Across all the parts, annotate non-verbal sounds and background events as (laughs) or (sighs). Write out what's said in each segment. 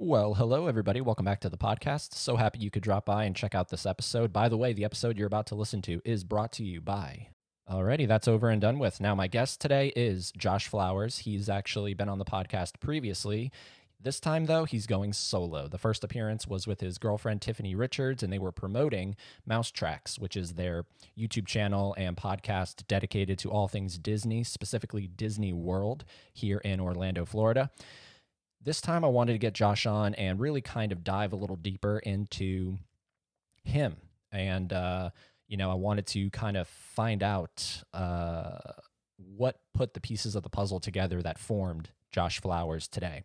Well, hello, everybody. Welcome back to the podcast. So happy you could drop by and check out this episode. By the way, the episode you're about to listen to is brought to you by. Alrighty, that's over and done with. Now, my guest today is Josh Flowers. He's actually been on the podcast previously. This time, though, he's going solo. The first appearance was with his girlfriend, Tiffany Richards, and they were promoting Mouse Tracks, which is their YouTube channel and podcast dedicated to all things Disney, specifically Disney World here in Orlando, Florida. This time, I wanted to get Josh on and really kind of dive a little deeper into him. And, uh, you know, I wanted to kind of find out uh, what put the pieces of the puzzle together that formed Josh Flowers today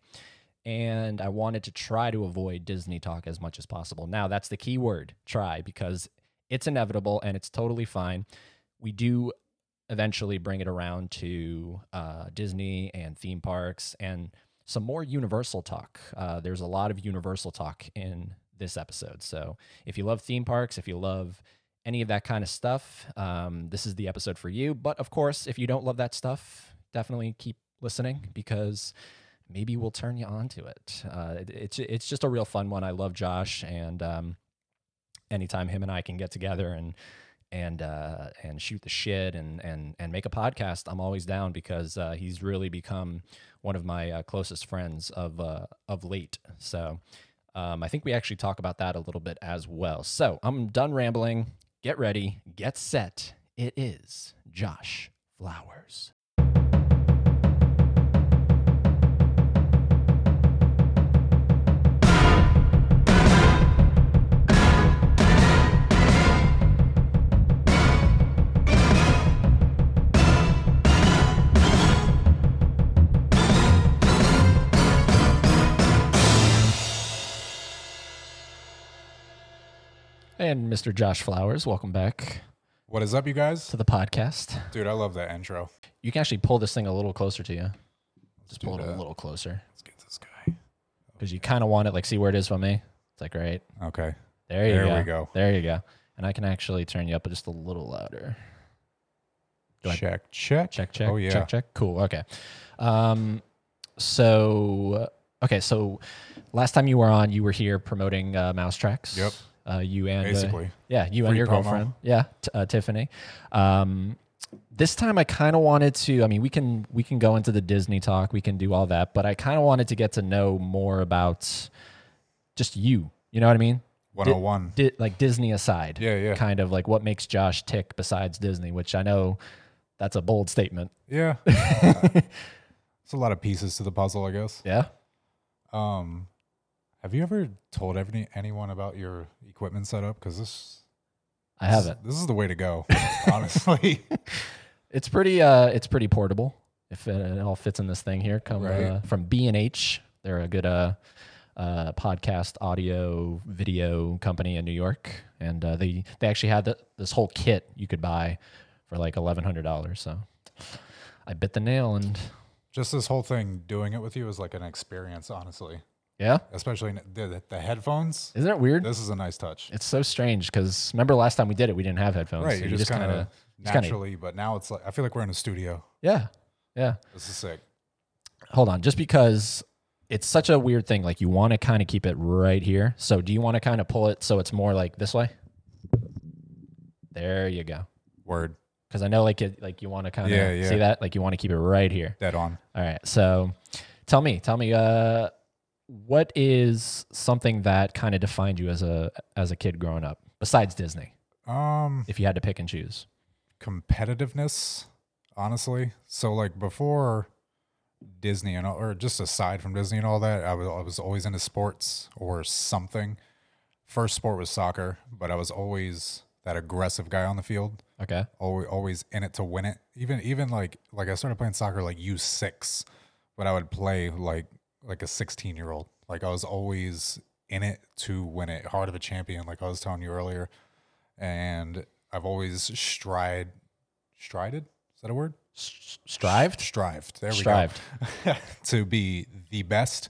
and I wanted to try to avoid Disney talk as much as possible. Now, that's the key word try because it's inevitable and it's totally fine. We do eventually bring it around to uh, Disney and theme parks and some more Universal talk. Uh, there's a lot of Universal talk in this episode. So if you love theme parks, if you love any of that kind of stuff, um, this is the episode for you. But of course, if you don't love that stuff, definitely keep listening because maybe we'll turn you on to it. Uh, it. It's it's just a real fun one. I love Josh, and um, anytime him and I can get together and and uh, and shoot the shit and and and make a podcast, I'm always down because uh, he's really become one of my uh, closest friends of uh, of late. So um, I think we actually talk about that a little bit as well. So I'm done rambling. Get ready. Get set. It is Josh Flowers. And Mr. Josh Flowers, welcome back What is up, you guys? to the podcast. Dude, I love that intro. You can actually pull this thing a little closer to you. Just pull it a that. little closer Let's get this guy. because you kind of want it. Like, see where it is from me. It's like right Okay. there. You There go. we go. There you go. And I can actually turn you up just a little louder. Do I- check, check. Check, check. Oh, yeah. Check, check. Cool. Okay. Um, so okay, so last time you were on, you were here promoting uh, Mouse Tracks. Yep. Uh, you and uh, yeah, you and your promo. girlfriend. Yeah, t- uh, Tiffany. Um, this time I kind of wanted to. I mean, we can we can go into the Disney talk. We can do all that, but I kind of wanted to get to know more about just you. You know what I mean? 101. Di- like Disney aside. Yeah, yeah. Kind of like what makes Josh tick besides Disney, which I know that's a bold statement. Yeah. (laughs) it's a lot of pieces to the puzzle, I guess. Yeah. Um, have you ever told any, anyone about your equipment setup? Because this, I haven't. This is the way to go, (laughs) honestly. (laughs) It's pretty. Uh, it's pretty portable. If it, it all fits in this thing here, come Right. uh, from B and H. They're a good uh, uh, podcast, audio, video company in New York, and uh, they they actually had the, this whole kit you could buy for like eleven hundred dollars. So I bit the nail, and Just this whole thing, doing it with you is like an experience, honestly. Yeah, Especially the, the headphones. isn't it weird? This is a nice touch. It's so strange because remember last time we did it, we didn't have headphones. Right. so you just kind of just kinda- naturally, but now it's like, I feel like we're in a studio. yeah, yeah. This is sick. hold on just because it's such a weird thing like you want to kind of keep it right here so do you want to kind of pull it so it's more like this way there you go Word. because i know like it like you want to kind of Yeah, yeah. see that like you want to keep it right here Dead on. all right so tell me tell me uh what is something that kind of defined you as a as a kid growing up besides disney Um, if you had to pick and choose competitiveness, honestly. So like before Disney and all, or just aside from Disney and all that, I was I was always into sports or something. First sport was soccer, but I was always that aggressive guy on the field. okay Always always in it to win it. Even even like like I started playing soccer like U six, but I would play like like a sixteen year old. Like I was always in it to win it. Heart of a champion, like I was telling you earlier. And I've always stride strided. Is that a word? Strived Strived. There we go. strived go. (laughs) to be the best.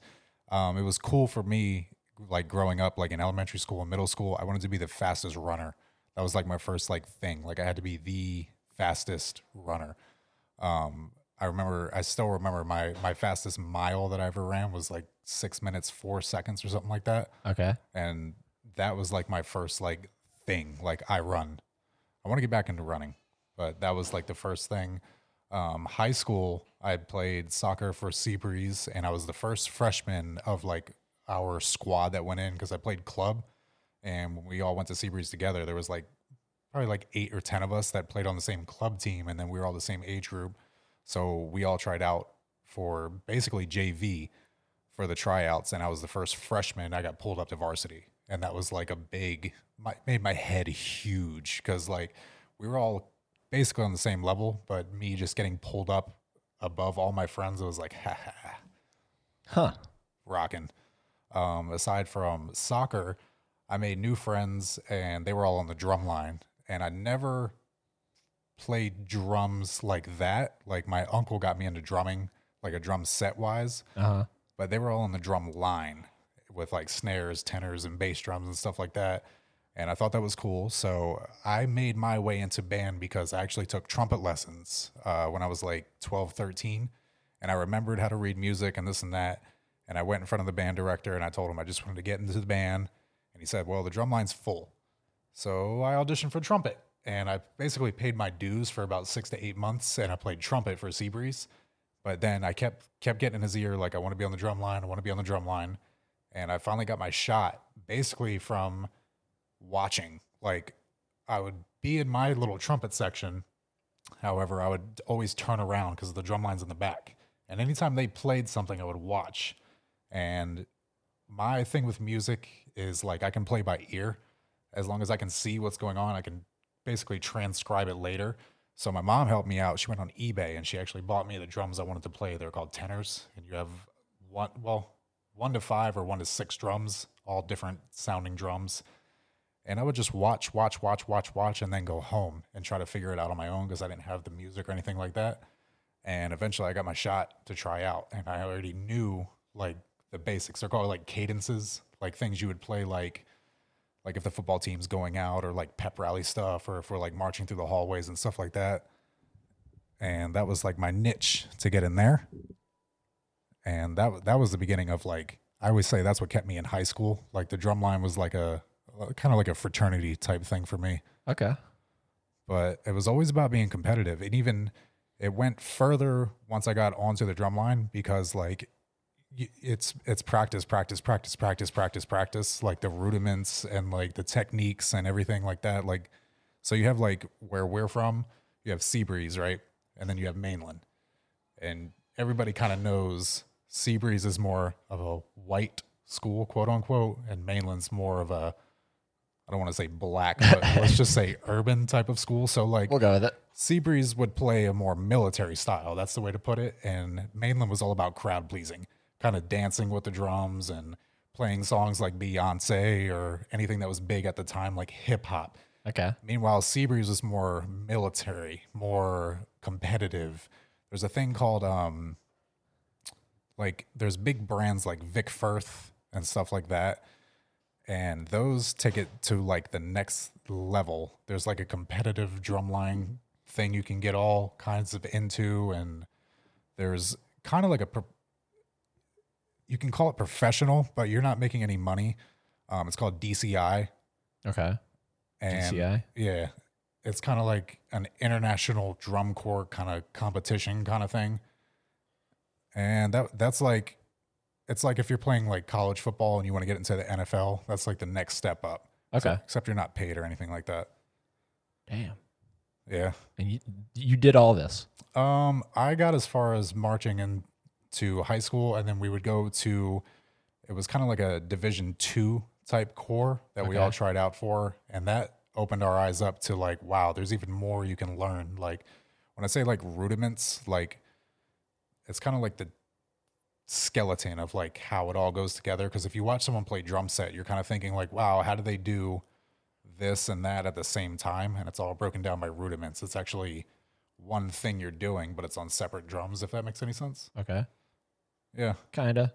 Um, it was cool for me, like growing up, like in elementary school and middle school. I wanted to be the fastest runner. That was like my first like thing. Like I had to be the fastest runner. Um, I remember, I still remember my my fastest mile that I ever ran was like six minutes four seconds or something like that, Okay. and that was like my first like thing. Like I run. I want to get back into running, but that was like the first thing. Um, high school, I played soccer for Seabreeze, and I was the first freshman of like our squad that went in because I played club, and when we all went to Seabreeze together, there was like probably like eight or ten of us that played on the same club team, and then we were all the same age group. So we all tried out for basically JV for the tryouts, and I was the first freshman. I got pulled up to varsity, and that was like a big, my, made my head huge because like we were all basically on the same level, but me just getting pulled up above all my friends, it was like, ha ha, Huh. rocking. Um, aside from soccer, I made new friends, and they were all on the drum line, and I never played drums like that. Like my uncle got me into drumming, like a drum set wise Uh huh. but they were all in the drum line with like snares, tenors, and bass drums and stuff like that. And I thought that was cool. So I made my way into band because I actually took trumpet lessons uh, when I was like 12, 13. And I remembered how to read music and this and that. And I went in front of the band director and I told him I just wanted to get into the band. And he said, Well, the drum line's full. So I auditioned for trumpet. And I basically paid my dues for about six to eight months. And I played trumpet for Seabreeze. But then I kept kept getting in his ear like I want to be on the drum line, I want to be on the drum line, and I finally got my shot basically from watching. Like I would be in my little trumpet section, however, I would always turn around because the drum line's in the back, and anytime they played something, I would watch. And my thing with music is like I can play by ear, as long as I can see what's going on, I can basically transcribe it later. So my mom helped me out. She went on eBay and she actually bought me the drums I wanted to play. They're called tenors, and you have one, well, one to five or one to six drums, all different sounding drums. And I would just watch, watch, watch, watch, watch, and then go home and try to figure it out on my own because I didn't have the music or anything like that. And eventually I got my shot to try out, and I already knew like the basics. They're called like cadences, like things you would play like like if the football team's going out or like pep rally stuff or if we're like marching through the hallways and stuff like that. And that was like my niche to get in there. And that that was the beginning of like I always say that's what kept me in high school. Like the drum line was like a uh, kind of like a fraternity type thing for me Okay. but it was always about being competitive. And even it went further once I got onto the drum line because like it's it's practice, practice, practice, practice, practice, practice, like the rudiments and like the techniques and everything like that. Like so you have like where we're from, you have Seabreeze, right? And then you have mainland. And everybody kind of knows Seabreeze is more of a white school, quote unquote, and mainland's more of a I don't want to say black, but (laughs) let's just say urban type of school. So like We'll go with it. Seabreeze would play a more military style. That's the way to put it. And Mainland was all about crowd pleasing, kind of dancing with the drums and playing songs like Beyonce or anything that was big at the time, like hip hop. Okay. Meanwhile, Seabreeze was more military, more competitive. There's a thing called um like there's big brands like Vic Firth and stuff like that. And those take it to like the next level. There's like a competitive drumline thing you can get all kinds of into and there's kind of like a pro- you can call it professional, but you're not making any money. Um, it's called DCI. Okay. And DCI. yeah, it's kind of like an international drum corps kind of competition kind of thing. And that that's like it's like if you're playing like college football and you want to get into the NFL, that's like the next step up. Okay. Except you're not paid or anything like that. Damn. Yeah. And you you did all this. Um, I got as far as marching into high school, and then we would go to. It was kind of like a Division two type corps that we all tried out for, and that opened our eyes up to like, wow, there's even more you can learn. Like when I say like rudiments, like it's kind of like the skeleton of like how it all goes together. Because if you watch someone play drum set, you're kind of thinking like, wow, how do they do this and that at the same time? And it's all broken down by rudiments. It's actually one thing you're doing, but it's on separate drums. If that makes any sense. Okay. Yeah, Kinda.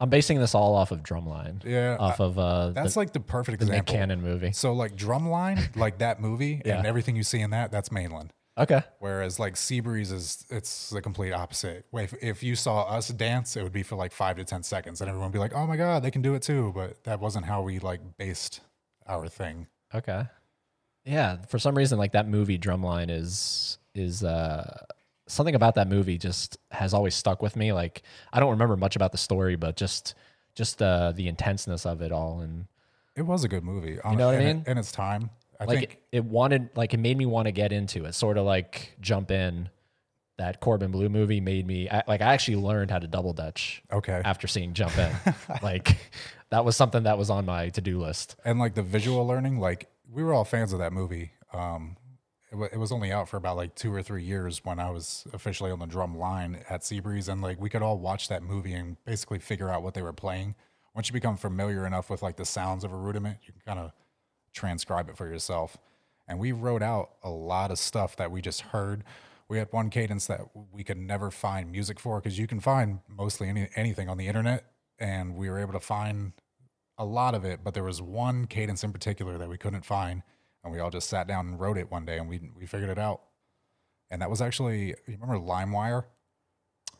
I'm basing this all off of Drumline. yeah. Off of uh that's the, like the perfect example. the Nick example. Cannon movie. So like Drumline, (laughs) like that movie Yeah. and everything you see in that, that's mainland. Okay. Whereas like Seabreeze is it's the complete opposite. If if you saw us dance, it would be for like five to ten seconds, and everyone would be like, "Oh my god, they can do it too!" But that wasn't how we like based our thing. Okay. Yeah, for some reason like that movie Drumline is is uh something about that movie just has always stuck with me. Like I don't remember much about the story, but just just uh the intenseness of it all and It was a good movie. You know what I mean? In its time, I like think it, it wanted like it made me want to get into it. Sort of like jump in. That Corbin Bleu movie made me I, like I actually learned how to double dutch okay. after seeing Jump In. (laughs) like that was something that was on my to do list. and like the visual learning like we were all fans of that movie um it, wa it was only out for about like two or three years when i was officially on the drum line at seabreeze and like we could all watch that movie and basically figure out what they were playing. Once you become familiar enough with like the sounds of a rudiment you can kind of transcribe it for yourself. And we wrote out a lot of stuff that we just heard. We had one cadence that we could never find music for because you can find mostly any, anything on the internet and we were able to find a lot of it, but there was one cadence in particular that we couldn't find, and we all just sat down and wrote it one day, and we we figured it out. And that was actually, you remember LimeWire?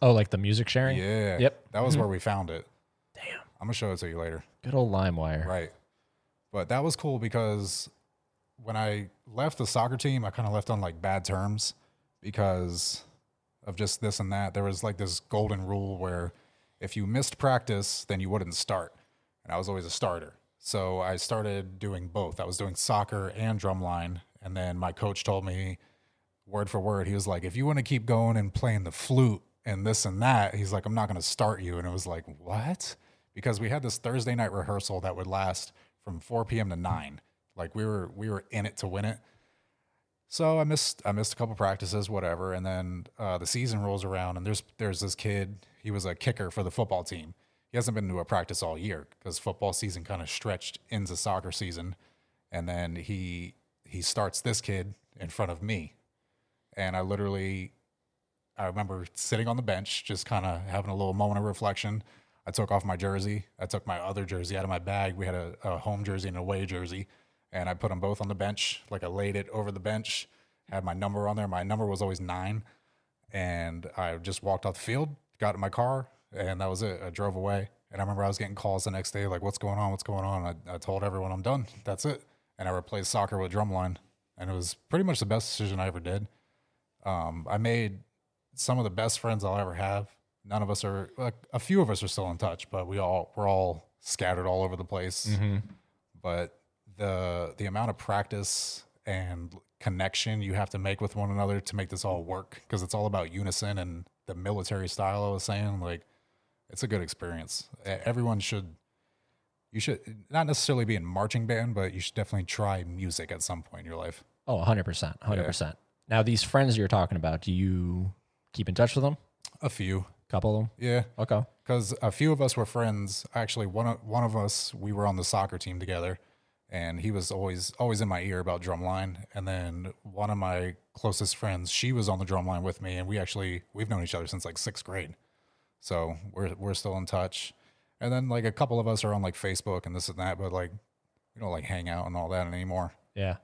Oh, like the music sharing? Yeah. Yep. That was where mm-hmm. we found it. Damn. I'm gonna show it to you later. Good old LimeWire. Right. But that was cool because when I left the soccer team, I kind of left on like bad terms because of just this and that. There was like this golden rule where if you missed practice, then you wouldn't start. And I was always a starter. So I started doing both. I was doing soccer and drumline. And then my coach told me, word for word, he was like, if you want to keep going and playing the flute and this and that, he's like, I'm not going to start you. And it was like, what? Because we had this Thursday night rehearsal that would last from 4 p.m. to 9. Like we were we were in it to win it. So I missed I missed a couple practices, whatever, and then uh, the season rolls around, and there's there's this kid. He was a kicker for the football team. He hasn't been to a practice all year because football season kind of stretched into soccer season, and then he he starts this kid in front of me, and I literally I remember sitting on the bench, just kind of having a little moment of reflection. I took off my jersey. I took my other jersey out of my bag. We had a, a home jersey and an away jersey, and I put them both on the bench. Like I laid it over the bench, had my number on there. My number was always nine, and I just walked off the field, got in my car, and that was it. I drove away. And I remember I was getting calls the next day, like, "What's going on? What's going on?" I, I told everyone I'm done. That's it. And I replaced soccer with drumline, and it was pretty much the best decision I ever did. Um, I made some of the best friends I'll ever have. None of us are like a few of us are still in touch, but we all we're all scattered all over the place. Mm-hmm. But the the amount of practice and connection you have to make with one another to make this all work because it's all about unison and the military style I was saying like it's a good experience. Everyone should you should not necessarily be in marching band, but you should definitely try music at some point in your life. Oh, 100%. 100%. Now, these friends you're talking about, do you keep in touch with them? A few. couple of them? Yeah. Okay. because a few of us were friends. Actually, one of one of us we were on the soccer team together, and he was always always in my ear about drumline. And then one of my closest friends, she was on the drumline with me, and we actually we've known each other since like sixth grade, so we're we're still in touch. And then like a couple of us are on like Facebook and this and that, but like we don't like hang out and all that anymore. Yeah.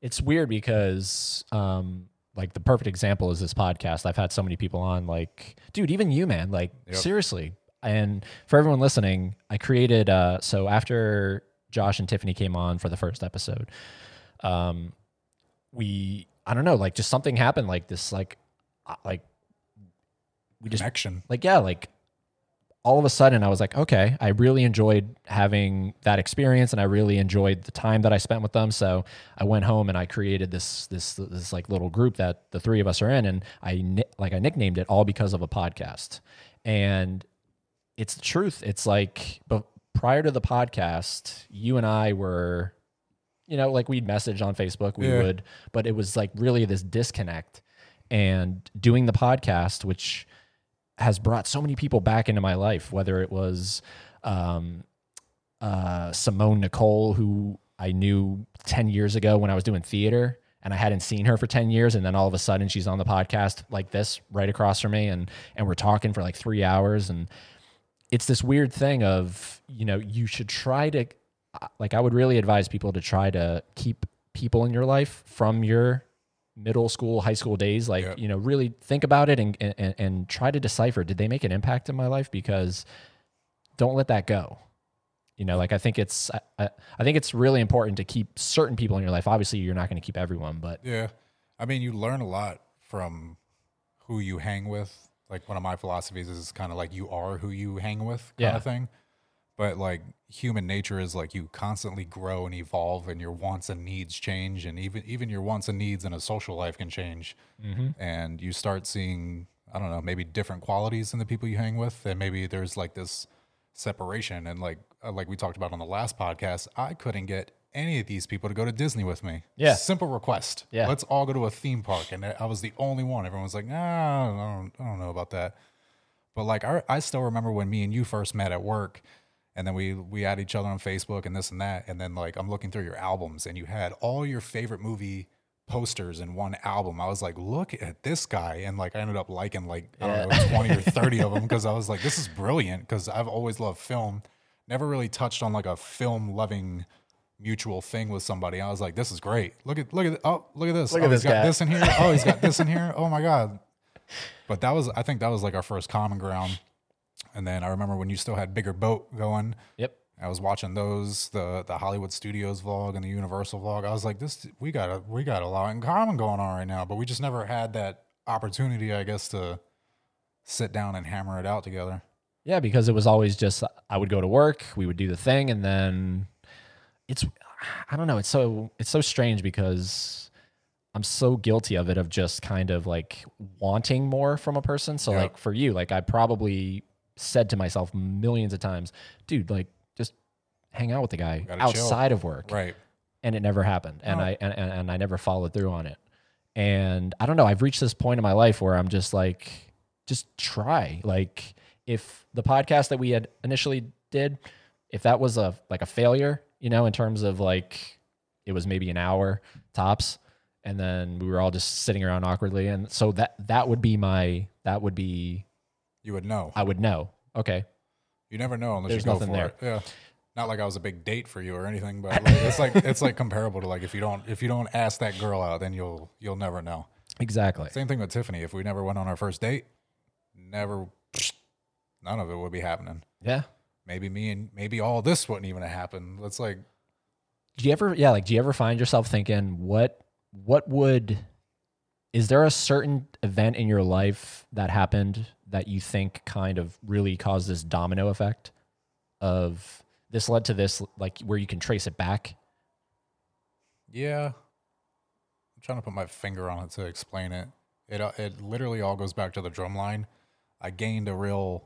It's weird because um like the perfect example is this podcast. I've had so many people on like dude, even you man, like Yep. seriously. And for everyone listening, I created uh so after Josh and Tiffany came on for the first episode, um we I don't know, like just something happened like this like uh, like we just Connection. like yeah like all of a sudden i was like okay i really enjoyed having that experience and i really enjoyed the time that i spent with them so i went home and i created this this this like little group that the three of us are in and i like i nicknamed it all because of a podcast and it's the truth it's like but prior to the podcast you and i were you know like we'd message on facebook we Yeah. would but it was like really this disconnect and doing the podcast which has brought so many people back into my life, whether it was um, uh, Simone Nicole, who I knew 10 years ago when I was doing theater and I hadn't seen her for 10 years. And then all of a sudden she's on the podcast like this right across from me. And, and we're talking for like three hours. And it's this weird thing of, you know, you should try to, like, I would really advise people to try to keep people in your life from your middle school, high school days, like, Yep. you know, really think about it and, and, and try to decipher did they make an impact in my life? Because don't let that go. You know, like I think it's I, I I think it's really important to keep certain people in your life. Obviously, you're not going to keep everyone, but Yeah. I mean, you learn a lot from who you hang with. Like one of my philosophies is kind of like you are who you hang with kind Yeah. of thing. But like human nature is like you constantly grow and evolve and your wants and needs change and even even your wants and needs in a social life can change. And you start seeing I don't know, maybe different qualities in the people you hang with and maybe there's like this separation and like uh, like we talked about on the last podcast, I couldn't get any of these people to go to Disney with me. Yeah. Simple request. Yeah. Let's all go to a theme park. And I was the only one. Everyone was like, nah, I don't, I don't know about that. But like, I, I still remember when me and you first met at work and then we, we had each other on Facebook and this and that. And then like, I'm looking through your albums and you had all your favorite movie posters in one album. I was like, look at this guy. And like, I ended up liking like, I don't know, 20 or 30 of them (laughs) because I was like, this is brilliant because I've always loved film. Never really touched on like a film loving mutual thing with somebody. I was like, this is great. Look at look at oh look at this. Look oh, at he's this got guy. this in here. Oh, he's got this in (laughs) here. Oh my god. But that was I think that was like our first common ground. And then I remember when you still had bigger boat going. yep. I was watching those the the Hollywood Studios vlog and the Universal vlog. I was like, this we got a we got a lot in common going on right now. But we just never had that opportunity, I guess, to sit down and hammer it out together. Yeah, because it was always just I would go to work, we would do the thing, and then it's I don't know, it's so it's so strange because I'm so guilty of it of just kind of like wanting more from a person. So Yeah. like for you, like I probably said to myself millions of times, dude, like just hang out with the guy Gotta chill. outside of work Right. and it never happened and No. I and, and, and I never followed through on it. And I don't know, I've reached this point in my life where I'm just like just try. Like if the podcast that we had initially did, if that was a like a failure, you know, in terms of like it was maybe an hour tops and then we were all just sitting around awkwardly and so that that would be my that would be You would know. I would know. Okay. You never know unless There's you go nothing for there. it. Yeah. Not like I was a big date for you or anything, but like, it's like it's like comparable to like if you don't if you don't ask that girl out, then you'll you'll never know. Exactly. Same thing with Tiffany. If we never went on our first date, never none of it would be happening. Yeah. Maybe me and maybe all this wouldn't even have happened. Let's like do you ever yeah like do you ever find yourself thinking what what would is there a certain event in your life that happened that you think kind of really caused this domino effect of this led to this like where you can trace it back Yeah. I'm trying to put my finger on it to explain it. It uh, it literally all goes back to the drum line. I gained a real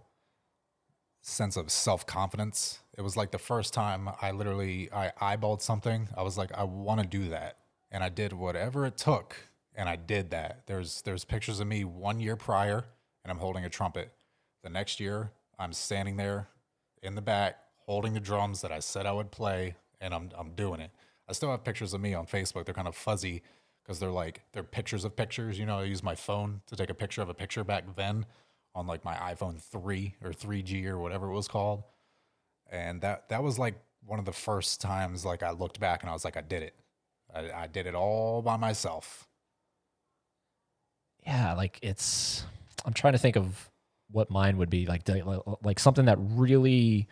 sense of self-confidence. It was like the first time I literally I eyeballed something. I was like I want to do that. And I did whatever it took and I did that. There's there's pictures of me 1 year prior and I'm holding a trumpet. The next year I'm standing there in the back holding the drums that I said I would play and I'm I'm doing it. I still have pictures of me on Facebook. They're kind of fuzzy because they're like they're pictures of pictures. You know, I use my phone to take a picture of a picture back then on like my iPhone 3 or 3G or whatever it was called. And that that was like one of the first times like I looked back and I was like I did it. I, I did it all by myself. Yeah like it's i'm trying to think of what mine would be like like something that really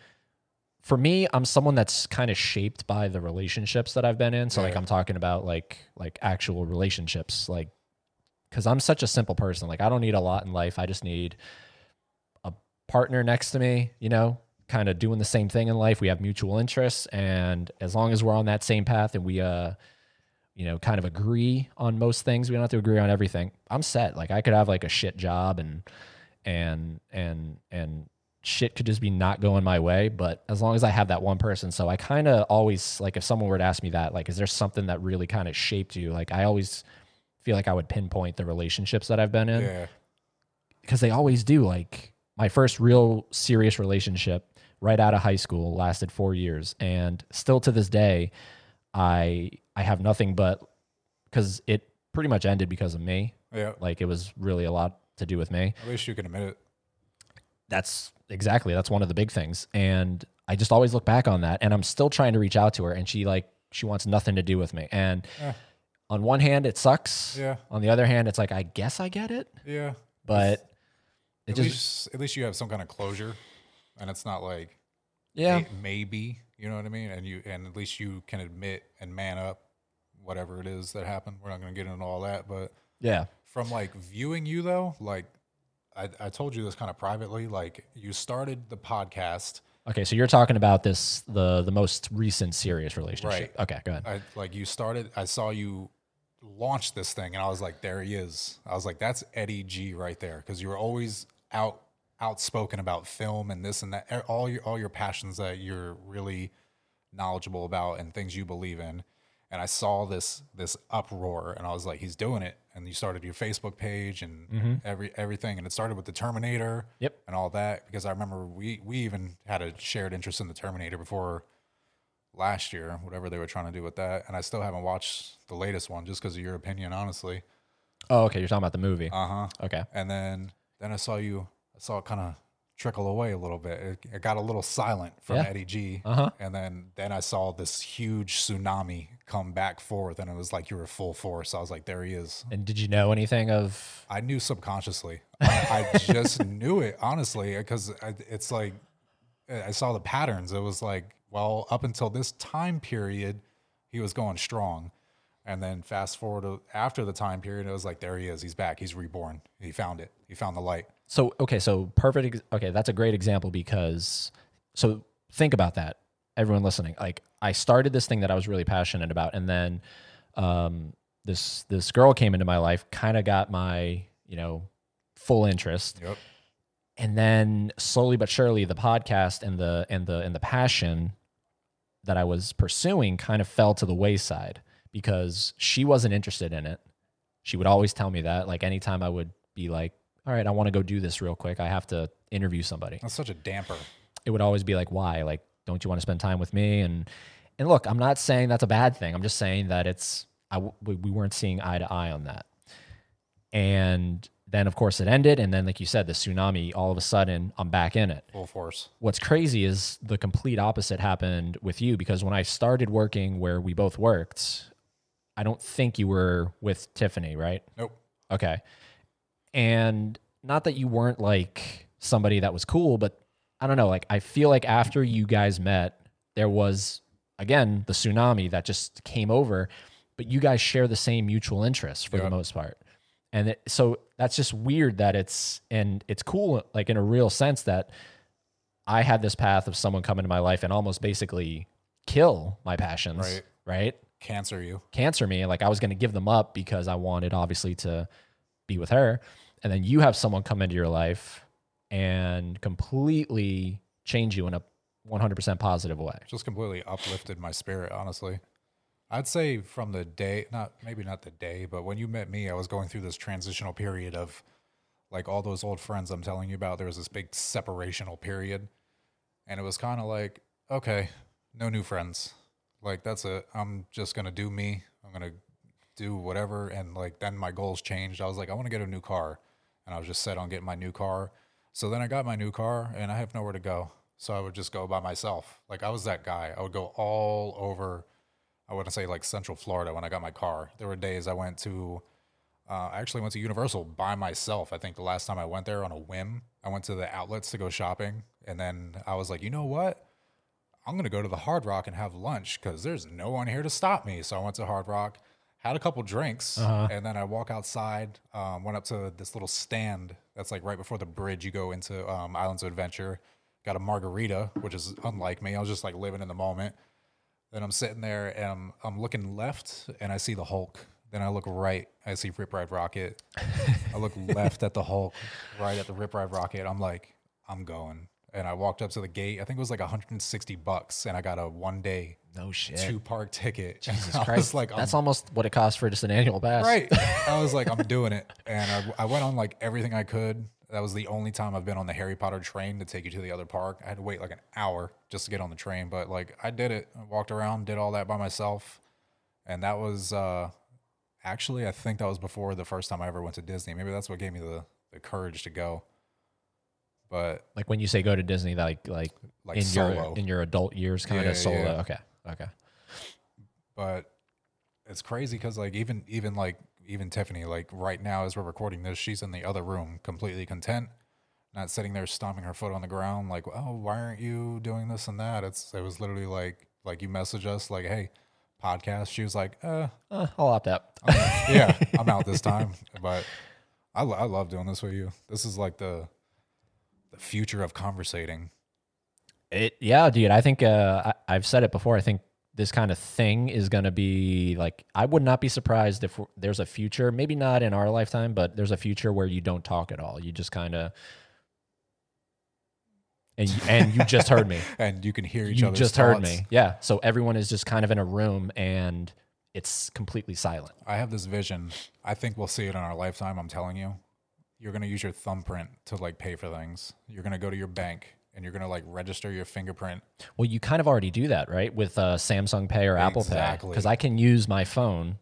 for me i'm someone that's kind of shaped by the relationships that i've been in. So like i'm talking about like like actual relationships like because i'm such a simple person. Like i don't need a lot in life. I just need a partner next to me you know kind of doing the same thing in life. We have mutual interests. And as long as we're on that same path and we uh you know, kind of agree on most things. We don't have to agree on everything. I'm set. Like I could have like a shit job and and and and shit could just be not going my way. But as long as I have that one person, so I kind of always like if someone were to ask me that, like, is there something that really kind of shaped you? Like I always feel like I would pinpoint the relationships that I've been in Yeah. because they always do. Like my first real serious relationship right out of high school lasted four years, and still to this day, I I have nothing but because it pretty much ended because of me. Yeah. Like it was really a lot to do with me. At least you can admit it. That's exactly that's one of the big things, and I just always look back on that, and I'm still trying to reach out to her, and she like she wants nothing to do with me, and Eh. on one hand it sucks. Yeah. On the other hand, it's like I guess I get it, Yeah. but it At just least at least you have some kind of closure, and it's not like yeah. may- maybe you know what I mean, and you and at least you can admit and man up whatever it is that happened. We're not going to get into all that, but Yeah. from like viewing you though, like I, I told you this kind of privately, like you started the podcast. Okay, so you're talking about this the the most recent serious relationship. Right. Okay, go ahead. I like you started. I saw you launch this thing, and I was like, "There he is." I was like, "That's Eddie G right there," because you were always out outspoken about film and this and that. All your all your passions that you're really knowledgeable about and things you believe in. And I saw this this uproar, and I was like, "He's doing it." And you started your Facebook page and every everything, and it started with the Terminator Yep. and all that. Because I remember we we even had a shared interest in the Terminator before last year, whatever they were trying to do with that. And I still haven't watched the latest one just because of your opinion, honestly. Oh, okay, you're talking about the movie. Uh huh. Okay. And then then I saw you. I saw it kind of trickle away a little bit. It, it got a little silent from Yeah. Eddie G. Uh-huh. And then then I saw this huge tsunami come back forth, and it was like you were full force. I was like, there he is. And did you know anything of I knew subconsciously. I, I just (laughs) knew it honestly because it's like I saw the patterns. It was like, well, up until this time period, he was going strong, and then fast forward to after the time period, it was like, there he is. He's back. He's reborn. He found it. He found the light. So okay, so perfect. ex- Okay, that's a great example because so think about that, everyone listening. Like I started this thing that I was really passionate about, and then um, this this girl came into my life, kind of got my you know full interest, Yep. and then slowly but surely, the podcast and the and the and the passion that I was pursuing kind of fell to the wayside because she wasn't interested in it. She would always tell me that. Like anytime I would be like, all right, I want to go do this real quick. I have to interview somebody. That's such a damper. It would always be like, why? Like, don't you want to spend time with me? And and look, I'm not saying that's a bad thing. I'm just saying that it's I we, we weren't seeing eye to eye on that. And then of course it ended, and then like you said, the tsunami. All of a sudden, I'm back in it Full force. what's crazy is the complete opposite happened with you because when I started working where we both worked, I don't think you were with Tiffany, right? Nope. Okay. And not that you weren't like somebody that was cool, but I don't know, like I feel like after you guys met, there was again the tsunami that just came over, but you guys share the same mutual interests for the most part. And it, so that's just weird that it's and it's cool like in a real sense that I had this path of someone come into my life and almost basically kill my passions, Right. right? Cancer you. cancer me. Like I was going to give them up because I wanted obviously to be with her. And then you have someone come into your life and completely change you in a 100% positive way. just completely uplifted my spirit honestly. I'd say from the day not maybe not the day but when you met me i was going through this transitional period of like all those old friends i'm telling you about there was this big separational period. And it was kind of like okay no new friends. Like that's it. I'm just gonna do me. I'm gonna do whatever. And like then my goals changed. I was like i want to get a new car and i was just set on getting my new car so then i got my new car and i have nowhere to go so i would just go by myself like i was that guy i would go all over i wouldn't say like central florida when i got my car there were days i went to uh, I actually went to Universal by myself. I think the last time I went there on a whim, I went to the outlets to go shopping, and then I was like, you know what? I'm gonna go to the Hard Rock and have lunch because there's no one here to stop me. So I went to Hard Rock, had a couple drinks, and then I walk outside. Um, went up to this little stand that's like right before the bridge. You go into um, Islands of Adventure. Got a margarita, which is unlike me. I was just like living in the moment. Then I'm sitting there and I'm, I'm looking left and I see the Hulk. Then I look right, I see Rip Ride Rockit. I look (laughs) left at the Hulk, right at the Rip Ride Rockit. I'm like, I'm going. And I walked up to the gate. I think it was like 160 bucks, and I got a one day No shit. two park ticket. (laughs) Jesus I Christ. like, I'm That's almost what it costs for just an annual pass. right. (laughs) I was like, I'm doing it, and I, I went on like everything I could. That was the only time I've been on the Harry Potter train to take you to the other park. I had to wait like an hour just to get on the train, but like I did it. I walked around, did all that by myself, and that was uh, actually I think that was before the first time I ever went to Disney. Maybe that's what gave me the the courage to go. But Like when you say go to Disney, like like, like in solo, your in your adult years, kind Yeah, of solo. yeah. Okay. Okay. but it's crazy because like even even like even Tiffany like right now as we're recording this, she's in the other room completely content, not sitting there stomping her foot on the ground like, oh, why aren't you doing this and that? It's it was literally like like you message us like, hey, podcast. She was like, uh, Uh, I'll opt out. yeah, I'm out this (laughs) time. But I, I love doing this with you. This is like the the future of conversating. It yeah, dude. I think uh, I, I've said it before. I think this kind of thing is going to be like I would not be surprised if there's a future, maybe not in our lifetime, but there's a future where you don't talk at all. You just kind of and you, and you just heard me. (laughs) And you can hear each you other's just heard me. Yeah. So everyone is just kind of in a room and it's completely silent. I have this vision. I think we'll see it in our lifetime. I'm telling you. You're gonna use your thumbprint to like pay for things. You're gonna go to your bank and you're gonna like register your fingerprint. Well, you kind of already do that, right? With uh, Samsung Pay or Apple Pay. Exactly. Because I can use my phone,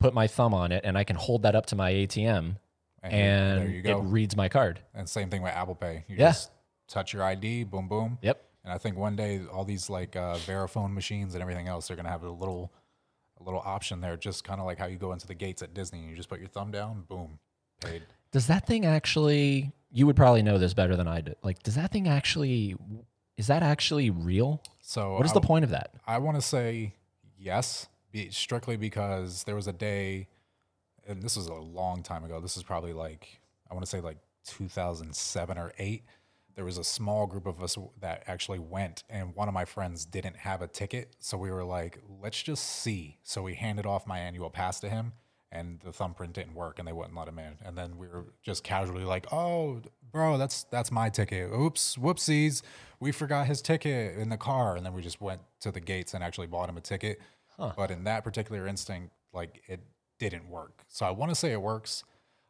put my thumb on it, and I can hold that up to my ATM And, and there you it reads my card. and same thing with Apple Pay. You Yeah. just touch your ID, boom, boom. Yep. And I think one day all these like uh, Verifone machines and everything else, they're gonna have a little, a little option there, just kind of like how you go into the gates at Disney and you just put your thumb down, boom, paid. Does that thing actually, you would probably know this better than I do. Like, does that thing actually, is that actually real? So What is I, the point of that? I want to say yes, be, strictly because there was a day, and this was a long time ago. This is probably like I want to say like 2007 or eight. There was a small group of us that actually went, and one of my friends didn't have a ticket, so we were like, "Let's just see." So we handed off my annual pass to him, and the thumbprint didn't work, and they wouldn't let him in. And then we were just casually like, "Oh, bro, that's that's my ticket. Oops, whoopsies, we forgot his ticket in the car." And then we just went to the gates and actually bought him a ticket. But in that particular instinct, like it didn't work. So I want to say it works.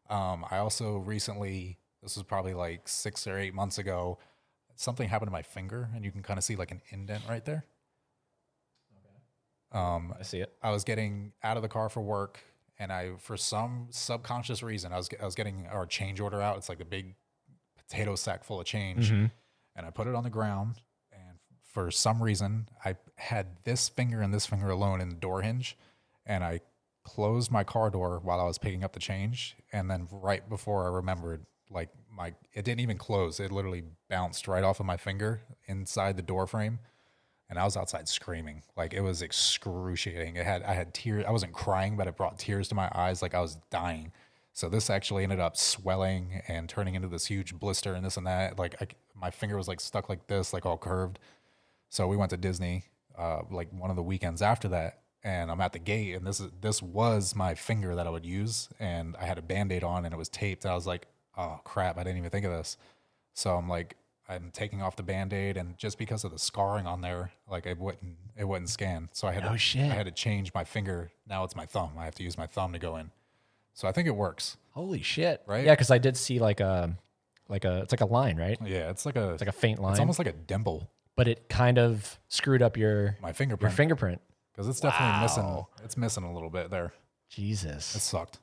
Um, I also recently, this was probably like six or eight months ago, something happened to my finger, and you can kind of see like an indent right there. Um, I see it. I was getting out of the car for work, and I, for some subconscious reason, I was I was getting our change order out. It's like a big potato sack full of change, Mm-hmm. and I put it on the ground. And for some reason, I had this finger and this finger alone in the door hinge, and I closed my car door while I was picking up the change, and then right before I remembered, like my it didn't even close. It literally bounced right off of my finger inside the door frame and I was outside screaming. Like it was excruciating. It had I had tears. I wasn't crying, but it brought tears to my eyes. Like I was dying. So this actually ended up swelling and turning into this huge blister and this and that. Like I, my finger was like stuck like this, like all curved. So we went to Disney, uh, like one of the weekends after that, and I'm at the gate, and this is this was my finger that I would use, and I had a band-aid on, and it was taped. I was like, oh crap, I didn't even think of this. So I'm like, I'm taking off the band-aid, and just because of the scarring on there, like it wouldn't it wouldn't scan. So I had No to, shit. I had to change my finger. Now it's my thumb. I have to use my thumb to go in. So I think it works. Holy shit. Right? Yeah. Cause I did see like a, like a, it's like a line, right? Yeah, it's like a It's like a faint line, it's almost like a dimple. but it kind of screwed up your, My your fingerprint fingerprint. because it's definitely missing. It's missing a little bit there. Jesus. It sucked.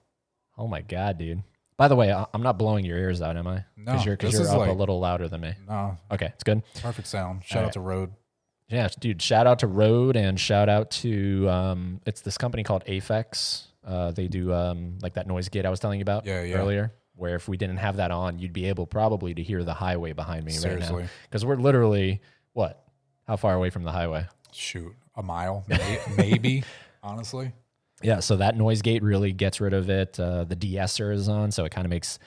Oh my God, dude. By the way, I- I'm not blowing your ears out, am I? No, Cause you're, cause this you're is up a like- little louder than me. No, Okay. It's good. perfect sound. Shout out to Rode. Yeah, dude. Shout out to Rode and shout out to um, it's this company called Aphex. Uh, they do um, like that noise gate I was telling you about Yeah, yeah. earlier. Where if we didn't have that on, you'd be able probably to hear the highway behind me right Seriously. now. Because we're literally what? How far away from the highway? Shoot, a mile, may- (laughs) maybe. honestly, Yeah, so that noise gate really gets rid of it. Uh, the de-esser is on, so it kind of makes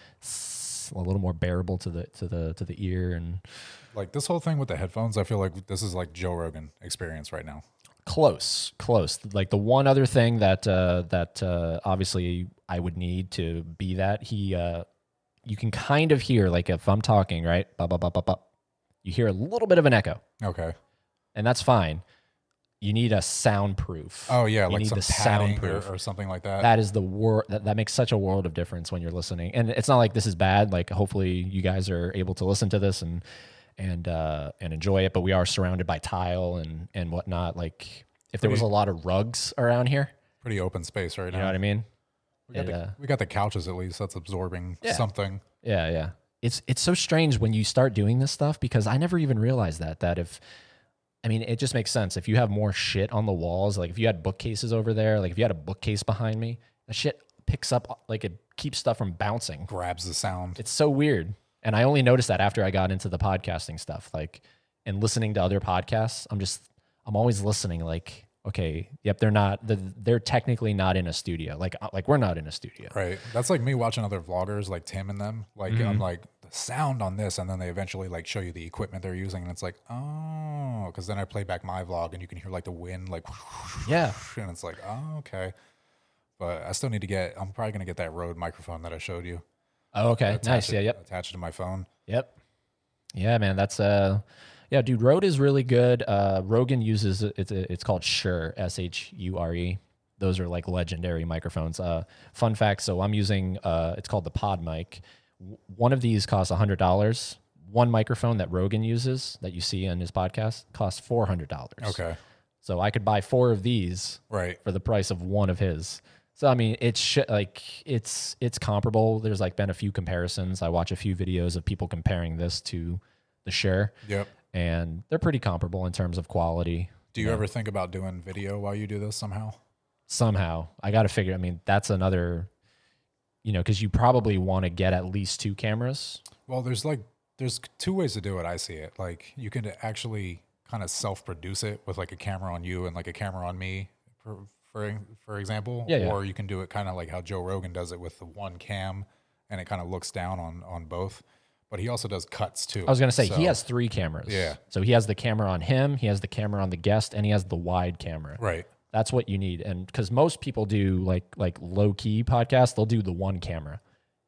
a little more bearable to the to the to the ear and like this whole thing with the headphones, I feel like this is like Joe Rogan experience right now. close close like the one other thing that uh that uh obviously i would need to be that he uh you can kind of hear like if i'm talking right bop, bop, bop, bop, bop, you hear a little bit of an echo Okay. and that's fine you need a soundproof Oh yeah, you like need some the padding or, soundproof or something like that. that is the word that, that makes such a world of difference when you're listening and it's not like this is bad like hopefully you guys are able to listen to this and and uh and enjoy it but we are surrounded by tile and and whatnot like if there was a lot of rugs around here Pretty open space right now. you know what i mean we, got it, the, uh, we got the couches at least. That's absorbing Yeah. something. yeah yeah it's it's so strange when you start doing this stuff because i never even realized that that if I mean, it just makes sense. If you have more shit on the walls, like if you had bookcases over there, like if you had a bookcase behind me, that shit picks up, like it keeps stuff from bouncing. Grabs the sound. It's so weird. And I only noticed that after I got into the podcasting stuff, like, and listening to other podcasts. I'm just, I'm always listening, like, okay, yep, they're not, the, they're technically not in a studio. Like, uh, like we're not in a studio. Right. That's like me watching other vloggers like Tim and them. Like Mm-hmm. I'm like sound on this, and then they eventually like show you the equipment they're using, and it's like oh, because then I play back my vlog, and you can hear like the wind like, Yeah. (laughs) and it's like oh okay. But I still need to get. I'm probably gonna get that Rode microphone that I showed you. Oh, okay. Nice. it- Yeah. Yep. Attach it to my phone. Yep. Yeah, man. That's uh yeah, dude, Rode is really good. Uh Rogan uses it's it's called Shure, S H U R E. Those are like legendary microphones. Uh fun fact, so I'm using uh it's called the Pod mic. One of these costs $100. One microphone that Rogan uses that you see in his podcast costs $400. Okay. So I could buy four of these Right. for the price of one of his. So I mean, it's sh- like it's it's comparable. There's like been a few comparisons. I watch a few videos of people comparing this to the Shure, Yep. and they're pretty comparable in terms of quality. Do you ever think about doing video while you do this somehow? Somehow, I got to figure. I mean, that's another, you know, because you probably want to get at least two cameras. Well, there's like there's two ways to do it. I see it like you can actually kind of self-produce it with like a camera on you and like a camera on me, for for, for example. Yeah, yeah. Or you can do it kind of like how Joe Rogan does it with the one cam, and it kind of looks down on on both. But he also does cuts too. I was gonna say he has three cameras. Yeah. So he has the camera on him, he has the camera on the guest, and he has the wide camera. right. That's what you need. And because most people do like like low key podcasts, they'll do the one camera,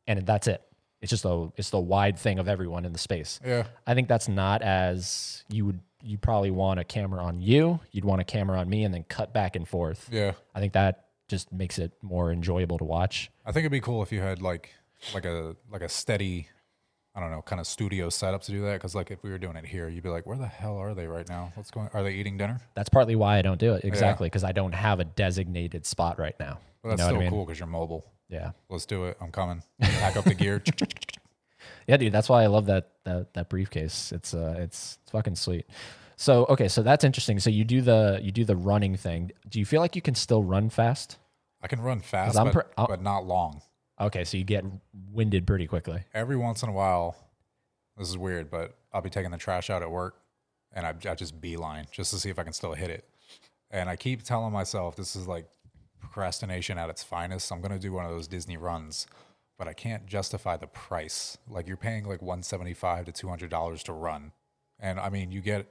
and that's it. It's just a it's the wide thing of everyone in the space. Yeah. I think that's not as you would. You probably want a camera on you. You'd want a camera on me, and then cut back and forth. Yeah. I think that just makes it more enjoyable to watch. I think it'd be cool if you had like like a like a steady, I don't know, kind of studio setup to do that. Because like if we were doing it here, you'd be like, where the hell are they right now? What's going? On? Are they eating dinner? That's partly why I don't do it exactly because I don't have a designated spot right now. Well, that's you know still I mean? cool because you're mobile. Yeah. Let's do it. I'm coming. (laughs) Pack up the gear. Yeah, dude, that's why I love that that that briefcase. It's uh it's, it's fucking sweet. So, okay, so that's interesting. So you do the you do the running thing. Do you feel like you can still run fast? I can run fast, but, but not long. Okay, so you get winded pretty quickly. Every once in a while, this is weird, but I'll be taking the trash out at work, and I, I just beeline just to see if I can still hit it. And I keep telling myself this is like procrastination at its finest. I'm gonna do one of those Disney runs, but I can't justify the price. Like you're paying like 175 to 200 dollars to run, and I mean you get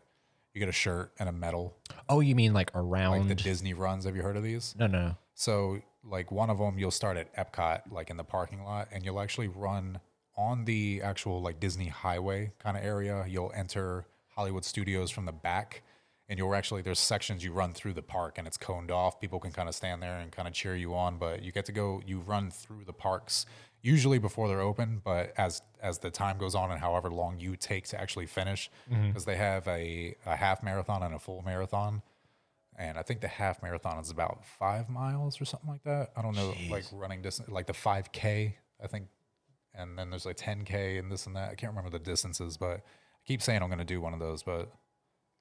you get a shirt and a medal, Oh, you mean like like around? the Disney runs. Have you heard of these? no, no. So, like one of them, you'll start at Epcot, like in the parking lot, and you'll actually run on the actual like Disney highway kind of area. You'll enter Hollywood Studios from the back, and you'll actually there's sections you run through the park, and it's coned off. People can kind of stand there and kind of cheer you on, but you get to go. You run through the parks usually before they're open, but as as the time goes on and however long you take to actually finish, mm-hmm. because they have a a half marathon and a full marathon and I think the half marathon is about five miles or something like that. I don't know, like running distance, like the five k, I think, and then there's like ten k and this and that. I can't remember the distances, but I keep saying I'm going to do one of those, but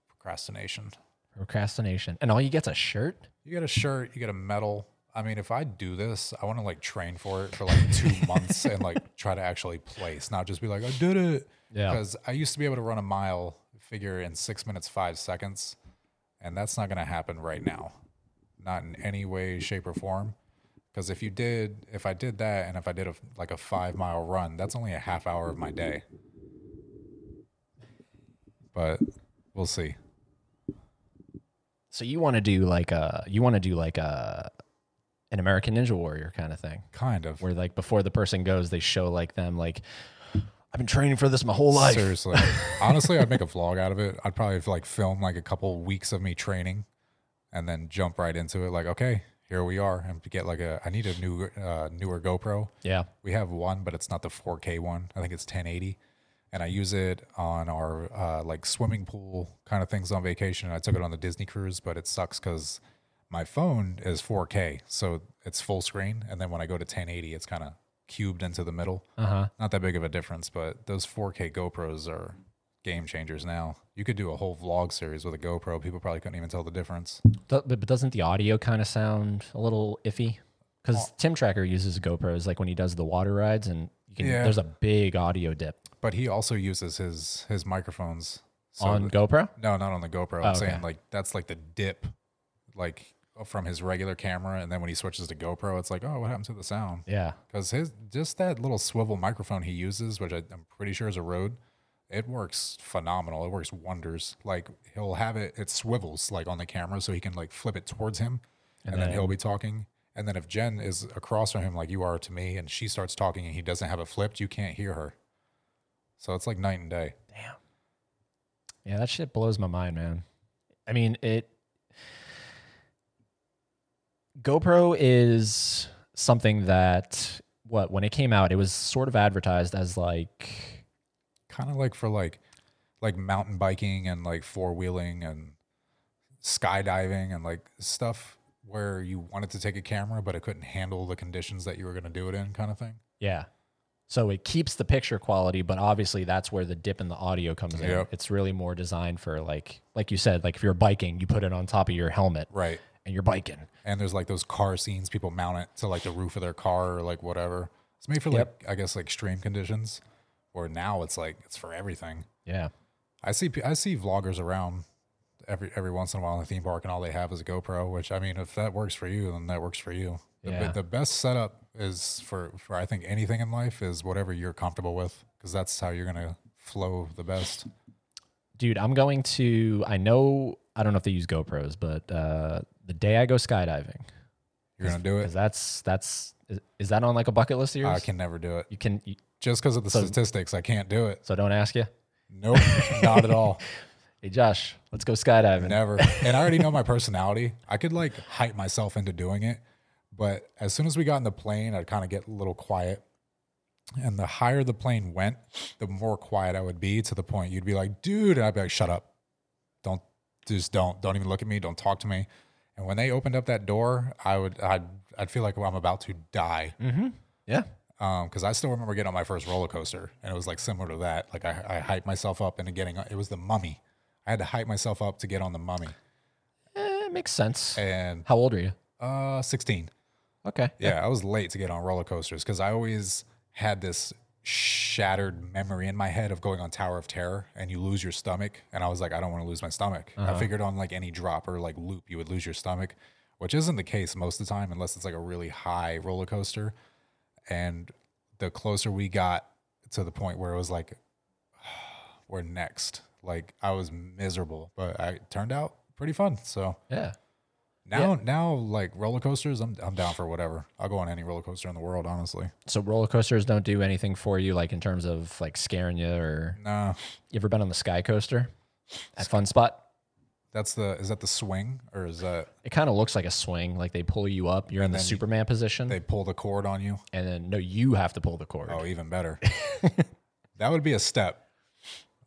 procrastination. Procrastination. And all you get's a shirt? You get a shirt, you get a medal. I mean, if I do this, I want to like train for it for like two (laughs) months and like try to actually place, not just be like, I did it. Yeah. Because I used to be able to run a mile figure in six minutes, five seconds. And that's not going to happen right now. Not in any way, shape, or form. Because if you did, if I did that and if I did a, like a five mile run, that's only a half hour of my day. But we'll see. So you want to do like a you want to do like a an American Ninja Warrior kind of thing, Kind of. where like before the person goes, they show like them like I've been training for this my whole life. Seriously. (laughs) Honestly, I'd make a vlog out of it. I'd probably like film like a couple weeks of me training and then jump right into it. Like, okay, here we are. And get like a, I need a new, uh, newer GoPro. Yeah. We have one, but it's not the 4K one. I think it's 1080. And I use it on our uh, like swimming pool kind of things on vacation. I took it on the Disney cruise, but it sucks because my phone is 4K. So it's full screen. And then when I go to 1080, it's kind of cubed into the middle Uh huh. not that big of a difference, but those 4K GoPros are game changers now. You could do a whole vlog series with a GoPro. People probably couldn't even tell the difference. Do- but doesn't the audio kind of sound a little iffy? Because Tim Tracker uses GoPros like when he does the water rides, and you can, Yeah. there's a big audio dip But he also uses his his microphones. So on th- GoPro. no, not on the GoPro. Oh, I'm saying like that's like the dip, like from his regular camera, and then when he switches to GoPro, it's like, oh, what happened to the sound? Yeah, Because his just that little swivel microphone he uses, which I, I'm pretty sure is a Rode, it works phenomenal. It works wonders. Like he'll have it, it swivels like on the camera, so he can like flip it towards him, and, then, he'll be talking. And then if Jen is across from him, like you are to me, and she starts talking and he doesn't have it flipped, you can't hear her. So it's like night and day. damn. Yeah, that shit blows my mind, man. I mean, it. GoPro is something that what when it came out, it was sort of advertised as like kind of like for like like mountain biking and like four wheeling and skydiving and like stuff where you wanted to take a camera but it couldn't handle the conditions that you were going to do it in kind of thing Yeah. So it keeps the picture quality, but obviously that's where the dip in the audio comes in. Yep. It's really more designed for like like you said, like if you're biking, you put it on top of your helmet right and you're biking. and there's like those car scenes people mount it to like the roof of their car or like whatever it's made for like Yep. i guess like extreme conditions where now it's like it's for everything Yeah. i see i see vloggers around every every once in a while in the theme park and all they have is a gopro which i mean if that works for you then that works for you the, Yeah. the best setup is for for i think anything in life is whatever you're comfortable with because that's how you're gonna flow the best Dude, I'm going to I know I don't know if they use GoPros, but uh the day I go skydiving, you're gonna do it that's that's is, is that on like a bucket list of yours? i can never do it you can you, just because of the So- statistics i can't do it so don't ask you. nope not at all (laughs) Hey Josh, let's go skydiving. Never. And I already know my personality. I could like hype myself into doing it, but as soon as we got in the plane, I'd kind of get a little quiet. And the higher the plane went, the more quiet I would be to the point you'd be like, dude, and I'd be like, shut up. Don't just don't don't even look at me, don't talk to me. And when they opened up that door, I would I'd I'd feel like I'm about to die. Mm-hmm. Yeah. Um, because I still remember getting on my first roller coaster, and it was like similar to that. Like I, I hyped myself up into getting. It was the Mummy. I had to hype myself up to get on the Mummy. Eh, it makes sense. And How old are you? uh, 16. Okay. Yeah, I was late to get on roller coasters because I always had this shattered memory in my head of going on Tower of Terror and you lose your stomach. And I was like, I don't want to lose my stomach. I uh-huh. figured on like any drop or like loop, you would lose your stomach, which isn't the case most of the time unless it's like a really high roller coaster. And the closer we got to the point where it was like, (sighs) we're next. Like I was miserable, but I turned out pretty fun. So Yeah. Now, now, like roller coasters, I'm I'm down for whatever. I'll go on any roller coaster in the world, honestly. So roller coasters don't do anything for you, like in terms of like scaring you, or Nah, you ever been on the Sky Coaster at Fun Spot? that's the is that the swing or is that It kind of looks like a swing, like they pull you up. You're in the Superman position, they pull the cord on you? and then no, you have to pull the cord. Oh, even better. (laughs) that would be a step.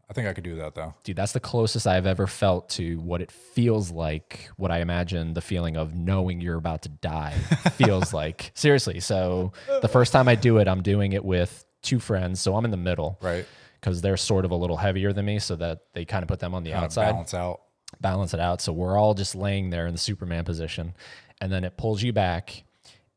I think I could do that though. Dude, that's the closest I've ever felt to what it feels like, what I imagine the feeling of knowing you're about to die (laughs) feels like. Seriously. So the first time I do it, I'm doing it with two friends. So I'm in the middle Right, because they're sort of a little heavier than me. So that they kind of put them on the kind outside. balance out. balance it out. So we're all just laying there in the Superman position, and then it pulls you back,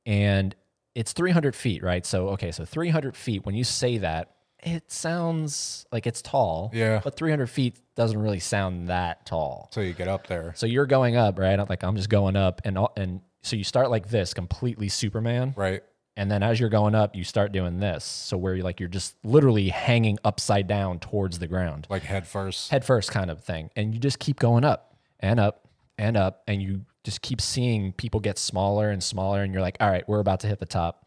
and it's 300 feet, right? So okay, so 300 feet. When you say that, it sounds like it's tall, Yeah. but 300 feet doesn't really sound that tall. So you get up there. So you're going up, right? I'm Like I'm just going up, and all- and so you start like this, completely Superman, Right, and then as you're going up, you start doing this. So where you're like you're just literally hanging upside down towards the ground like head first. head first kind of thing. And you just keep going up and up and up. And you just keep seeing people get smaller and smaller. And you're like, all right, we're about to hit the top.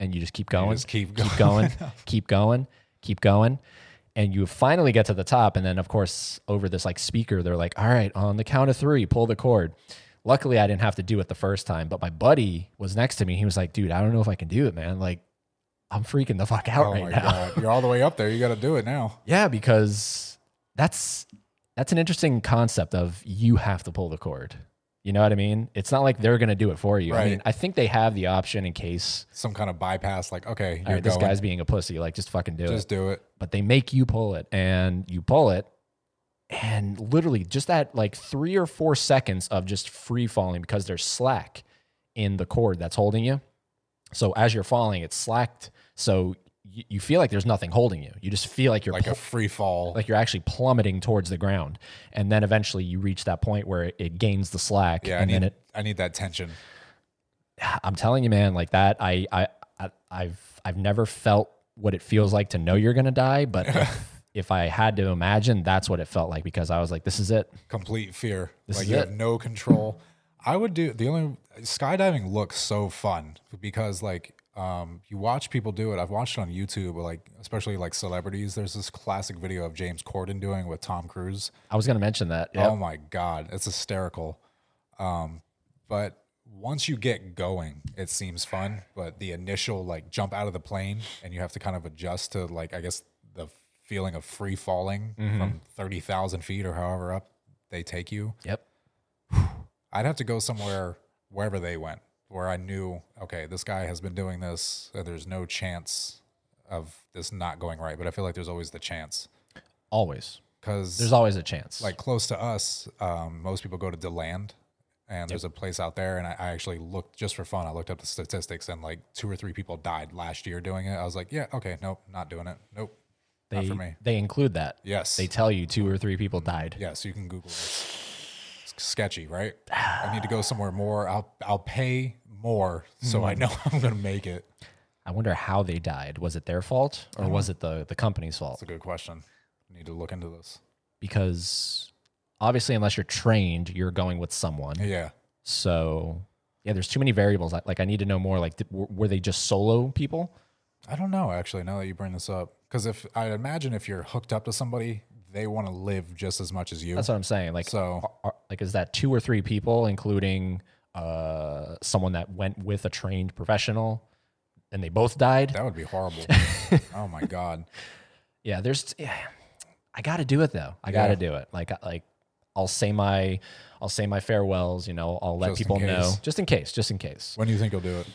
And you just keep going, just keep keep going. going, (laughs) keep going, keep going. And you finally get to the top. And then, of course, over this like speaker, they're like, all right, on the count of three, pull the cord. Luckily, I didn't have to do it the first time, but my buddy was next to me. He was like, dude, I don't know if I can do it, man. Like, I'm freaking the fuck out oh right my now. god, you're all the way up there. You got to do it now. (laughs) Yeah, because that's that's an interesting concept of you have to pull the cord. You know what I mean? It's not like they're gonna do it for you. I mean, I think they have the option in case Some kind of bypass, like okay, you're right, this going, guy's being a pussy. Like, just fucking do it. just do it. But they make you pull it, and you pull it, and literally just that like three or four seconds of just free falling because there's slack in the cord that's holding you. So as you're falling, it's slacked. So you, you feel like there's nothing holding you. You just feel like you're Like pl- a free fall. like you're actually plummeting towards the ground, and then eventually you reach that point where it, it gains the slack, yeah, I and need then it. I need that tension. (sighs) I'm telling you, man, like that. I I, I I've I've never felt what it feels like to know you're gonna die, but if, (laughs) if I had to imagine, that's what it felt like because I was like, this is it. complete fear. This like is you it. have no control. I would do the only skydiving looks so fun because like um you watch people do it. I've watched it on YouTube, like especially like celebrities. There's this classic video of James Corden doing with Tom Cruise. I was gonna mention that. Yep. Oh my god, it's hysterical. Um, but once you get going, it seems fun. But the initial like jump out of the plane and you have to kind of adjust to like I guess the feeling of free falling from thirty thousand feet or however up they take you. Yep. I'd have to go somewhere wherever they went, where I knew, okay, this guy has been doing this. And there's no chance of this not going right. But I feel like there's always the chance Always. because There's always a chance. like close to us, um, most people go to Deland, and there's a place out there. And I, I actually looked just for fun. I looked up the statistics, and like two or three people died last year doing it. I was like, yeah, okay, nope, not doing it. Nope, they not for me. they include that. Yes, They tell you two or three people died. yes, you can Google. It's sketchy, right? I need to go somewhere more. I'll I'll pay more so Hmm. I know (laughs) I'm gonna make it. I wonder how they died. Was it their fault or was it the the company's fault? That's a good question. Need to look into this. Because obviously, unless you're trained, you're going with someone. Yeah, So yeah, there's too many variables. I- Like I need to know more. Like, did, were were they just solo people? I don't know actually. Now that you bring this up, because if I imagine if you're hooked up to somebody, they want to live just as much as you. That's what I'm saying. Like, So are- like is that two or three people, including uh, someone that went with a trained professional, and they both died? that would be horrible. (laughs) oh my god. Yeah, there's. Yeah, I got to do it though. I got to do it. Like, like I'll say my, I'll say my farewells. You know, I'll let Just people know, just in case, just in case. When do you think you'll do it?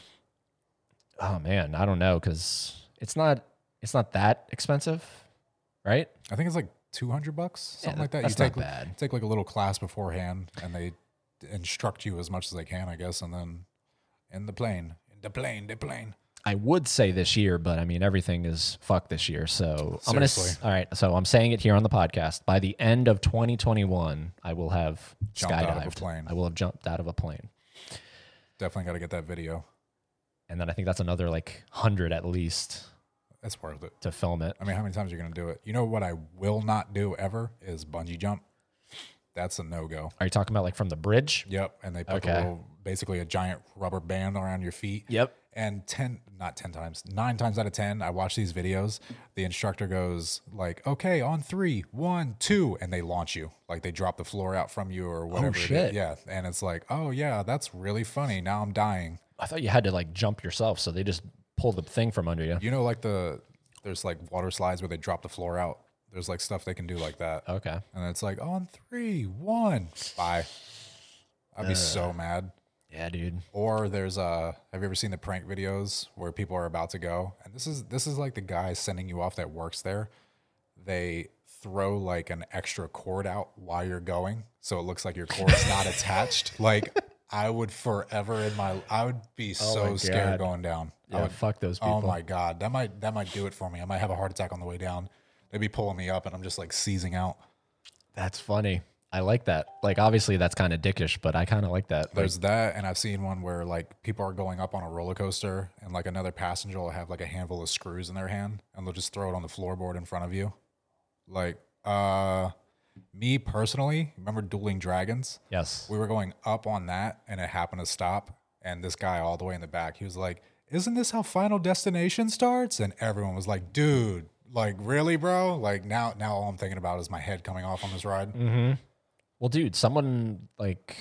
Oh man, I don't know because it's not, it's not that expensive, right? I think it's like two hundred bucks, something Yeah, like that. that's you not take bad. take like a little class beforehand, and they instruct you as much as they can, I guess, and then in the plane, in the plane, the plane. I would say this year, but I mean everything is fuck this year. So I'm gonna. Seriously. All right, so I'm saying it here on the podcast. By the end of 2021, I will have Jumped out of a skydived. plane. I will have jumped out of a plane, Definitely got to get that video. and then I think that's another like hundred at least It's worth it. to film it. I mean, how many times are you gonna do it? You know what I will not do ever is bungee jump. That's a no go. Are you talking about like from the bridge? Yep. And they put Okay. a little, basically a giant rubber band around your feet. Yep. And 10, not 10 times, nine times out of 10, I watch these videos. The instructor goes, like, okay, on three, one, two, and they launch you. Like they drop the floor out from you or oh, whatever. it is. shit. Yeah. And it's like, oh, yeah, that's really funny. Now I'm dying. I thought you had to like jump yourself, so they just pull the thing from under you. You know, like the, there's like water slides where they drop the floor out. There's like stuff they can do like that. Okay. And it's like, on three, one, bye. I'd be so mad. Yeah, dude. Or there's uh have you ever seen the prank videos where people are about to go? And this is this is like the guy sending you off that works there. They throw like an extra cord out while you're going, so it looks like your cord's (laughs) not attached. Like I would forever in my I would be so Oh my scared God. going down. I Yeah, would, fuck those people. oh my god, that might that might do it for me. I might have a heart attack on the way down. They'd be pulling me up and I'm just like seizing out. That's funny. I like that. Like, obviously, that's kind of dickish, but I kind of like that. Like, There's that, and I've seen one where like people are going up on a roller coaster, and like another passenger will have like a handful of screws in their hand, and they'll just throw it on the floorboard in front of you. Like, uh, me personally, remember Dueling Dragons? yes. We were going up on that, and it happened to stop, and this guy all the way in the back, he was like, "Isn't this how Final Destination starts?" And everyone was like, "Dude." Like really, bro? Like now, now all I'm thinking about is my head coming off on this ride. Mm-hmm. Well, dude, someone like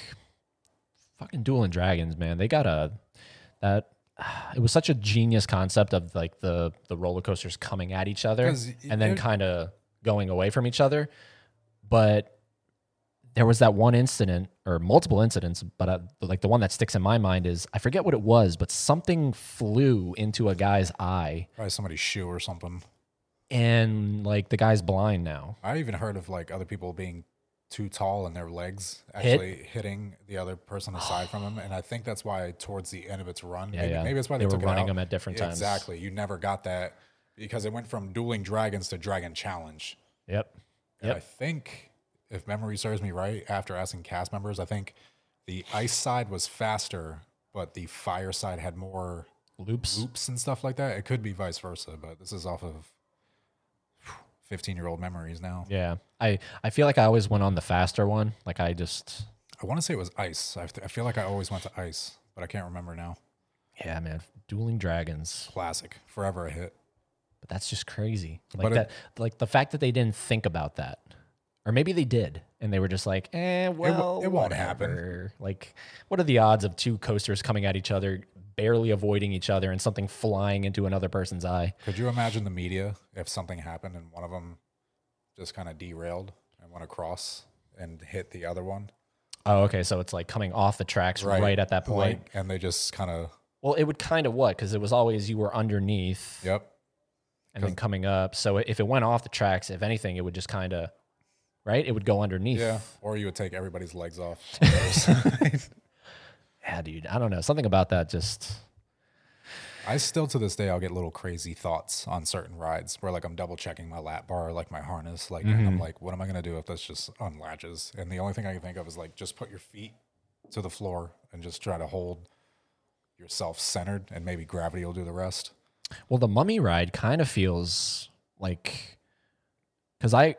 fucking Dueling Dragons, man. They got a that. (sighs) It was such a genius concept of like the the roller coasters coming at each other and then kind of going away from each other, but there was that one incident or multiple incidents, but uh, like the one that sticks in my mind is I forget what it was, but something flew into a guy's eye, Probably somebody's shoe or something. And like the guy's blind now. I even heard of like other people being too tall and their legs Hit? actually hitting the other person aside from them, and I think that's why towards the end of its run, Yeah, maybe, yeah. maybe that's why They they, were running them at different times. Exactly, you never got that because it went from dueling dragons to dragon challenge. Yep. And Yep. I think, if memory serves me right, after asking cast members, I think the ice side was faster, but the fire side had more Loops. loops and stuff like that. It could be vice versa, but this is off of 15 year old memories now. Yeah. I I feel like I always went on the faster one. Like I just I want to say it was ice. I, I feel like I always went to ice, but I can't remember now. yeah, man, dueling dragons. Classic, forever a hit. But that's just crazy. Like it- that like the fact that they didn't think about that. Or maybe they did and they were just like, "Eh, well, it won't happen. Like what are the odds of two coasters coming at each other, barely avoiding each other and something flying into another person's eye? Could you imagine the media if something happened and one of them just kind of derailed and went across and hit the other one? Oh, okay, so it's like coming off the tracks right, at that point. Like, and they just kind of, well, it would kind of what? Cuz it was always you were underneath. yep. and then coming up. So if it went off the tracks, if anything, it would just kind of, right? It would go underneath. Yeah. Or you would take everybody's legs off. (laughs) (laughs) Yeah, dude. I don't know. Something about that just. I still to this day I'll get little crazy thoughts on certain rides where like I'm double checking my lap bar, like my harness, like and I'm mm-hmm. like, what am I gonna do if this just unlatches? And the only thing I can think of is like just put your feet to the floor and just try to hold yourself centered, and maybe gravity will do the rest. Well, the mummy ride kind of feels like, because I,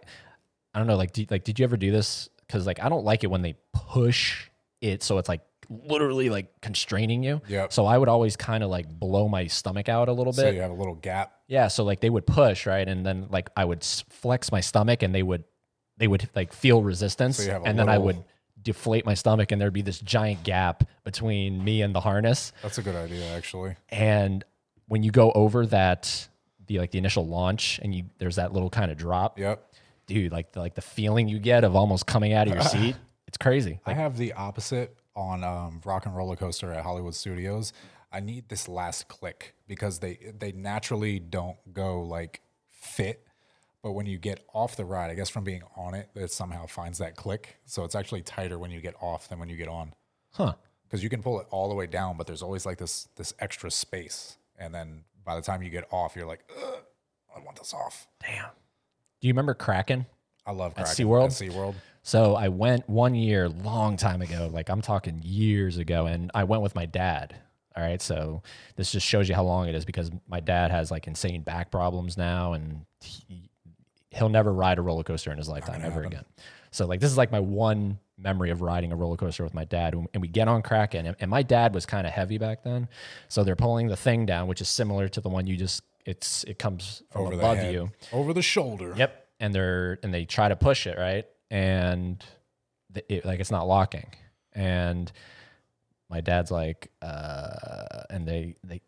I don't know, like, do, like, did you ever do this? Because like, I don't like it when they push it, so it's like literally like constraining you. Yeah. So I would always kind of like blow my stomach out a little bit. So you have a little gap. Yeah, so like they would push, right? And then like I would flex my stomach and they would they would like feel resistance So you have a and then I would deflate my stomach and there'd be this giant gap between me and the harness. That's a good idea, actually. And when you go over that the like the initial launch and you there's that little kind of drop, Yep. dude, like the like the feeling you get of almost coming out of your (laughs) seat, it's crazy. I have the opposite on um, Rock and Roller Coaster at Hollywood Studios. I need this last click because they they naturally don't go like fit, but when you get off the ride, I guess from being on it, it somehow finds that click. So it's actually tighter when you get off than when you get on Huh. because you can pull it all the way down, but there's always like this this extra space, and then by the time you get off, you're like, Ugh, I want this off. Damn. Do you remember Kraken? I love At Kraken SeaWorld? At SeaWorld. So I went one year, long time ago, like I'm talking years ago, and I went with my dad. All right. So this just shows you how long it is because my dad has like insane back problems now, and he, he'll never ride a roller coaster in his lifetime ever again. So like this is like my one memory of riding a roller coaster with my dad, and we get on Kraken, and, and my dad was kind of heavy back then, so they're pulling the thing down, which is similar to the one you just it's it comes from Over above you. over the shoulder. Yep. And they're and they try to push it right, and the, it, like it's not locking, and my dad's like, uh, and they they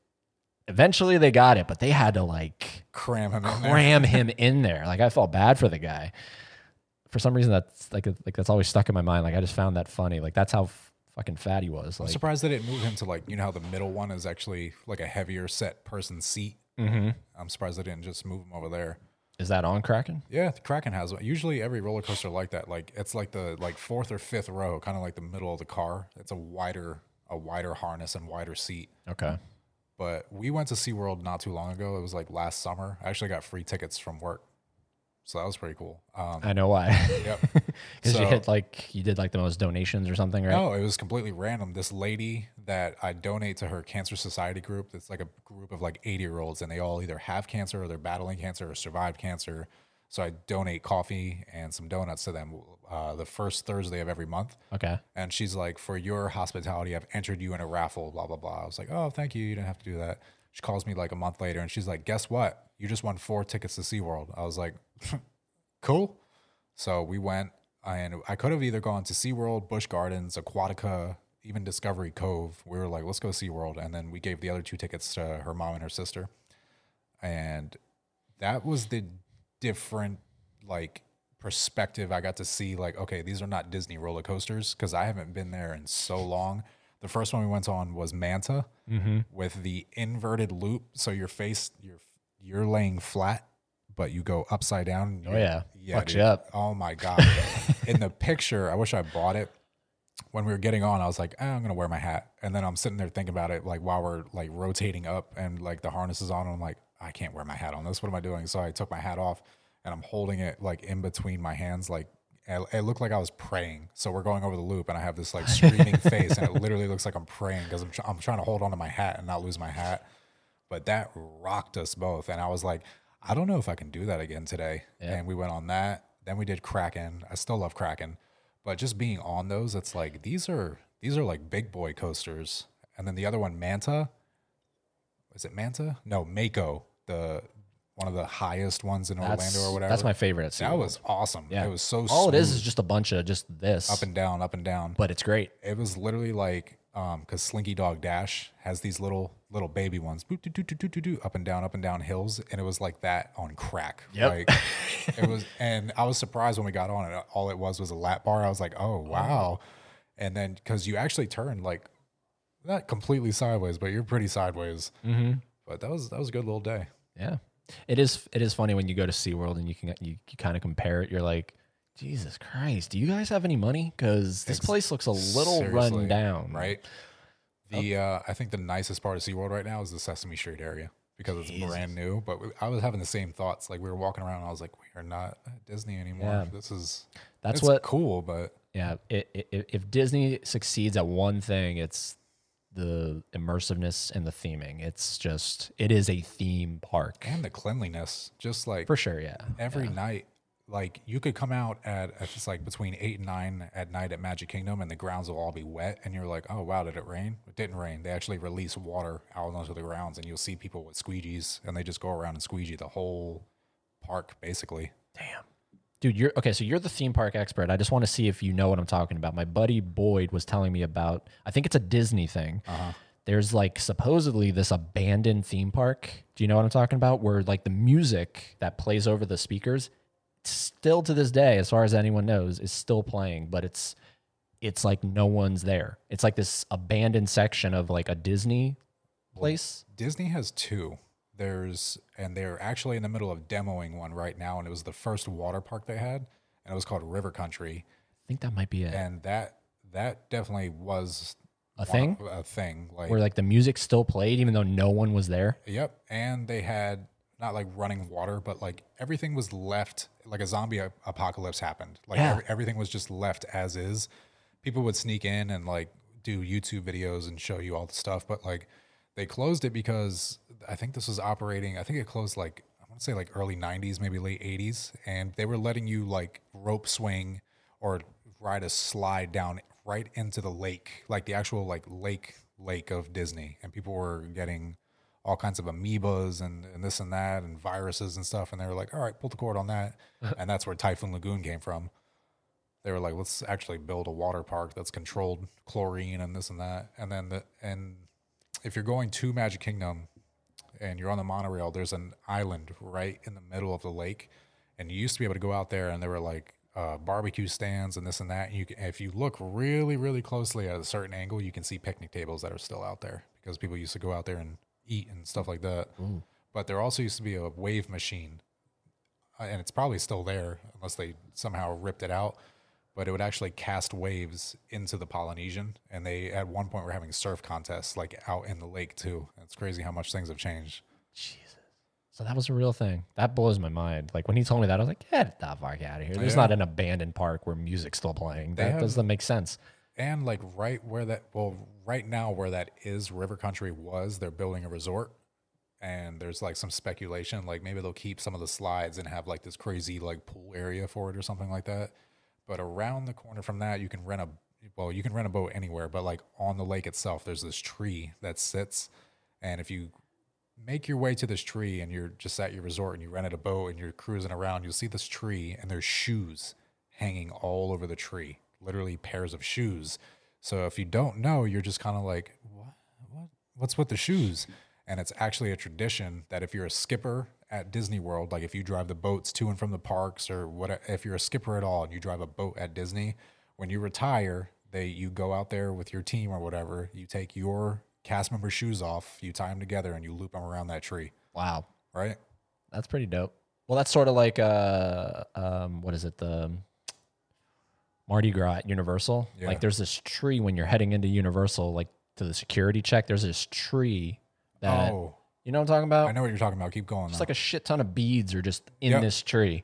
eventually they got it, but they had to like Cram him in there. cram (laughs) him in there. Like I felt bad for the guy. For some reason, that's like like that's always stuck in my mind. Like I just found that funny. Like that's how f- fucking fat he was. I'm Like, surprised they didn't move him to like you know how the middle one is actually like a heavier set person seat. Mhm. I'm surprised they didn't just move him over there. Is that on Kraken? Yeah, the Kraken has one. Usually every roller coaster like that, like it's like the like fourth or fifth row, kind of like the middle of the car. It's a wider a wider harness and wider seat. Okay. But we went to SeaWorld not too long ago. It was like last summer. I actually got free tickets from work. So that was pretty cool. Um, I know why. yep. (laughs) Because you hit like you did like the most donations or something, right? No, it was completely random. This lady that I donate to her cancer society group, it's like a group of like 80 year olds, and they all either have cancer or they're battling cancer or survived cancer. So I donate coffee and some donuts to them uh, the first Thursday of every month. Okay. And she's like, For your hospitality, I've entered you in a raffle, blah, blah, blah. I was like, Oh, thank you. You didn't have to do that. She calls me like a month later and she's like, Guess what? You just won four tickets to SeaWorld. I was like, (laughs) Cool. So we went, and I could have either gone to SeaWorld, Busch Gardens, Aquatica, even Discovery Cove. We were like, let's go to SeaWorld. And then we gave the other two tickets to her mom and her sister. And that was the different, like, perspective. I got to see like, okay, these are not Disney roller coasters because I haven't been there in so long. The first one we went on was Manta mm-hmm. with the inverted loop, so your face you're you're laying flat, but you go upside down. Oh, yeah. Fucks you up. Oh my god! (laughs) in the picture, I wish I bought it. When we were getting on, I was like, eh, I'm gonna wear my hat, and then I'm sitting there thinking about it, like while we're like rotating up and like the harness is on, and I'm like, I can't wear my hat on this. What am I doing? So I took my hat off, and I'm holding it like in between my hands, like it looked like I was praying. So we're going over the loop, and I have this like screaming face, and it (laughs) literally looks like I'm praying because I'm, tr- I'm trying to hold onto my hat and not lose my hat. But that rocked us both, and I was like, I don't know if I can do that again today. And we went on that. Then we did Kraken. I still love Kraken, but just being on those, it's like these are these are like big boy coasters. And then the other one, Manta. Is it Manta? No, Mako, the one of the highest ones in That's, Orlando or whatever. that's my favorite at That SeaWorld. was awesome. Yeah. It was so All it is is just a bunch of just this, up and down, up and down. but it's great. it was literally like um because Slinky Dog Dash has these little little baby ones, boop, doo, doo, doo, up and down, up and down hills, and it was like that on crack. Yep. Like it was, (laughs) and I was surprised when we got on it. All it was was a lap bar. I was like, oh wow, and then because you actually turned like not completely sideways, but you're pretty sideways. Mm-hmm. But that was that was a good little day. Yeah, it is. It is funny when you go to SeaWorld and you can you, you kind of compare it. You're like, Jesus Christ, do you guys have any money? Because this place looks a little run down, right? The uh, I think the nicest part of SeaWorld right now is the Sesame Street area because it's brand new. But we, I was having the same thoughts. Like we were walking around, and I was like, we are not at Disney anymore. Yeah. This is That's it's what- cool, but Yeah, it, it, if Disney succeeds at one thing, it's the immersiveness and the theming. It's just it is a theme park and the cleanliness, just like for sure. Yeah, every night. Like you could come out at if it's like between eight and nine at night at Magic Kingdom, and the grounds will all be wet, and you're like, "Oh wow, did it rain?" It didn't rain. They actually release water out onto the grounds, and you'll see people with squeegees, and they just go around and squeegee the whole park, basically. Damn. Dude, you're okay. So you're the theme park expert. I just want to see if you know what I'm talking about. My buddy Boyd was telling me about, I think it's a Disney thing. Uh-huh. There's like supposedly this abandoned theme park. Do you know what I'm talking about? Where like the music that plays over the speakers, still to this day, as far as anyone knows, is still playing, but it's it's like no one's there. It's like this abandoned section of like a Disney place. Disney has two. There's and they're actually in the middle of demoing one right now, and it was the first water park they had, and it was called River Country, I think that might be it. and that that definitely was A thing? a thing. Like Where like the music still played even though no one was there. Yep, and they had not like running water, but like everything was left like a zombie apocalypse happened. Like Yeah. every, everything was just left as is. People would sneak in and like do YouTube videos and show you all the stuff, but like they closed it because I think this was operating. I think it closed like I want to say like early '90s, maybe late '80s, and they were letting you like rope swing or ride a slide down right into the lake, like the actual like lake lake of Disney, and people were getting all kinds of amoebas and, and this and that and viruses and stuff. And they were like, all right, pull the cord on that. (laughs) and that's where Typhoon Lagoon came from. They were like, let's actually build a water park that's controlled chlorine and this and that. And then the, and if you're going to Magic Kingdom and you're on the monorail, there's an island right in the middle of the lake. And you used to be able to go out there and there were like uh, barbecue stands and this and that. And you can, if you look really, really closely at a certain angle, you can see picnic tables that are still out there because people used to go out there and eat and stuff like that. But there also used to be a wave machine, uh, and it's probably still there unless they somehow ripped it out. But it would actually cast waves into the Polynesian, and they at one point were having surf contests like out in the lake too. It's crazy how much things have changed. Jesus. So that was a real thing. That blows my mind. Like when he told me that, I was like, get the fuck out of here. There's Yeah. not an abandoned park where music's still playing. That have- doesn't make sense. And like right where that, well, right now where that is River Country was, they're building a resort. And there's like some speculation, like maybe they'll keep some of the slides and have like this crazy like pool area for it or something like that. But around the corner from that, you can rent a, well, you can rent a boat anywhere, but like on the lake itself, there's this tree that sits. And if you make your way to this tree and you're just at your resort and you rented a boat and you're cruising around, you'll see this tree and there's shoes hanging all over the tree, literally pairs of shoes. So if you don't know, you're just kind of like, what, what, what's with the shoes? And it's actually a tradition that if you're a skipper at Disney World, like if you drive the boats to and from the parks or what, if you're a skipper at all and you drive a boat at Disney, when you retire, they you go out there with your team or whatever. You take your cast member shoes off, you tie them together, and you loop them around that tree. Wow. Right? That's pretty dope. Well, that's sort of like uh, um, what is it? The Mardi Gras at Universal. Yeah. Like, there's this tree when you're heading into Universal, like to the security check. There's this tree that oh, you know what I'm talking about. I know what you're talking about. Keep going. It's like a shit ton of beads are just in Yep. this tree.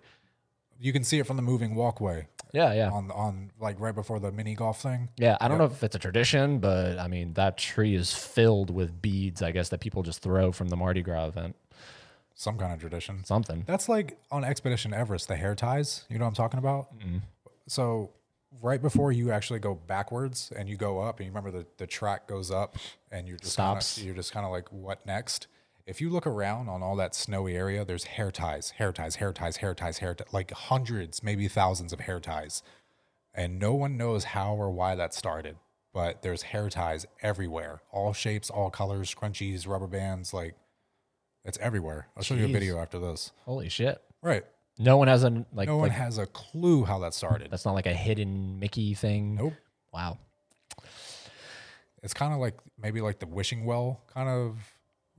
you can see it from the moving walkway Yeah, yeah, on on like right before the mini golf thing. yeah. I don't know if it's a tradition, but I mean that tree is filled with beads. I guess that people just throw from the Mardi Gras event. Some kind of tradition. Something. That's like on Expedition Everest, the hair ties. You know what I'm talking about? So right before you actually go backwards and you go up, and you remember the, the track goes up and you're just Stops. Kinda, you're just kind of like, what next? If you look around on all that snowy area, there's hair ties, hair ties, hair ties, hair ties, hair ties, like hundreds, maybe thousands of hair ties. And no one knows how or why that started, but there's hair ties everywhere, all shapes, all colors, scrunchies, rubber bands, like it's everywhere. I'll show you a Jeez. video after this. Holy shit! Right. No one has a like. No one like has a clue how that started. that's not like a hidden Mickey thing. Nope. Wow. It's kind of like maybe like the wishing well kind of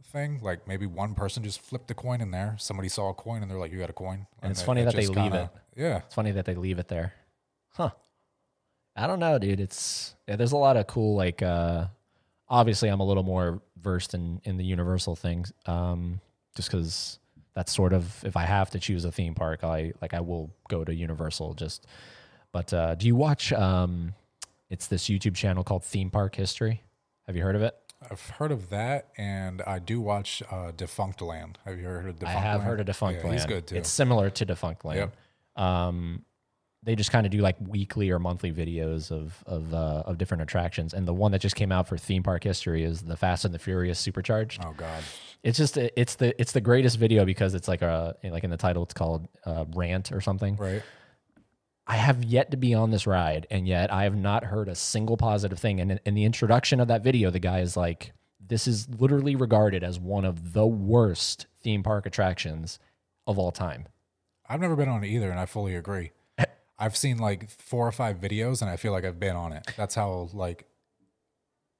thing. Like maybe one person just flipped a coin in there. Somebody saw a coin and they're like, "You got a coin." And it's funny that they leave kinda- Yeah, It's funny that they leave it there. Huh. I don't know, dude. It's yeah, there's a lot of cool like uh obviously I'm a little more versed in in the universal things. Um just cuz that's sort of if I have to choose a theme park, I like I will go to Universal just but uh do you watch um it's this YouTube channel called Theme Park History? Have you heard of it? I've heard of that, and I do watch uh, Defunct Land. Have you heard of Defunct I have Land? heard of Defunct yeah, Land. He's good too. It's similar to Defunct Land. Um, they just kind of do like weekly or monthly videos of of uh, of different attractions, and the one that just came out for theme park history is the Fast and the Furious Supercharged. oh God, It's just it's the it's the greatest video because it's like a like in the title it's called uh, rant or something. right? I have yet to be on this ride, and yet I have not heard a single positive thing. And in, in the introduction of that video, the guy is like, "This is literally regarded as one of the worst theme park attractions of all time." I've never been on either, and I fully agree. I've seen like four or five videos, and I feel like I've been on it. That's how like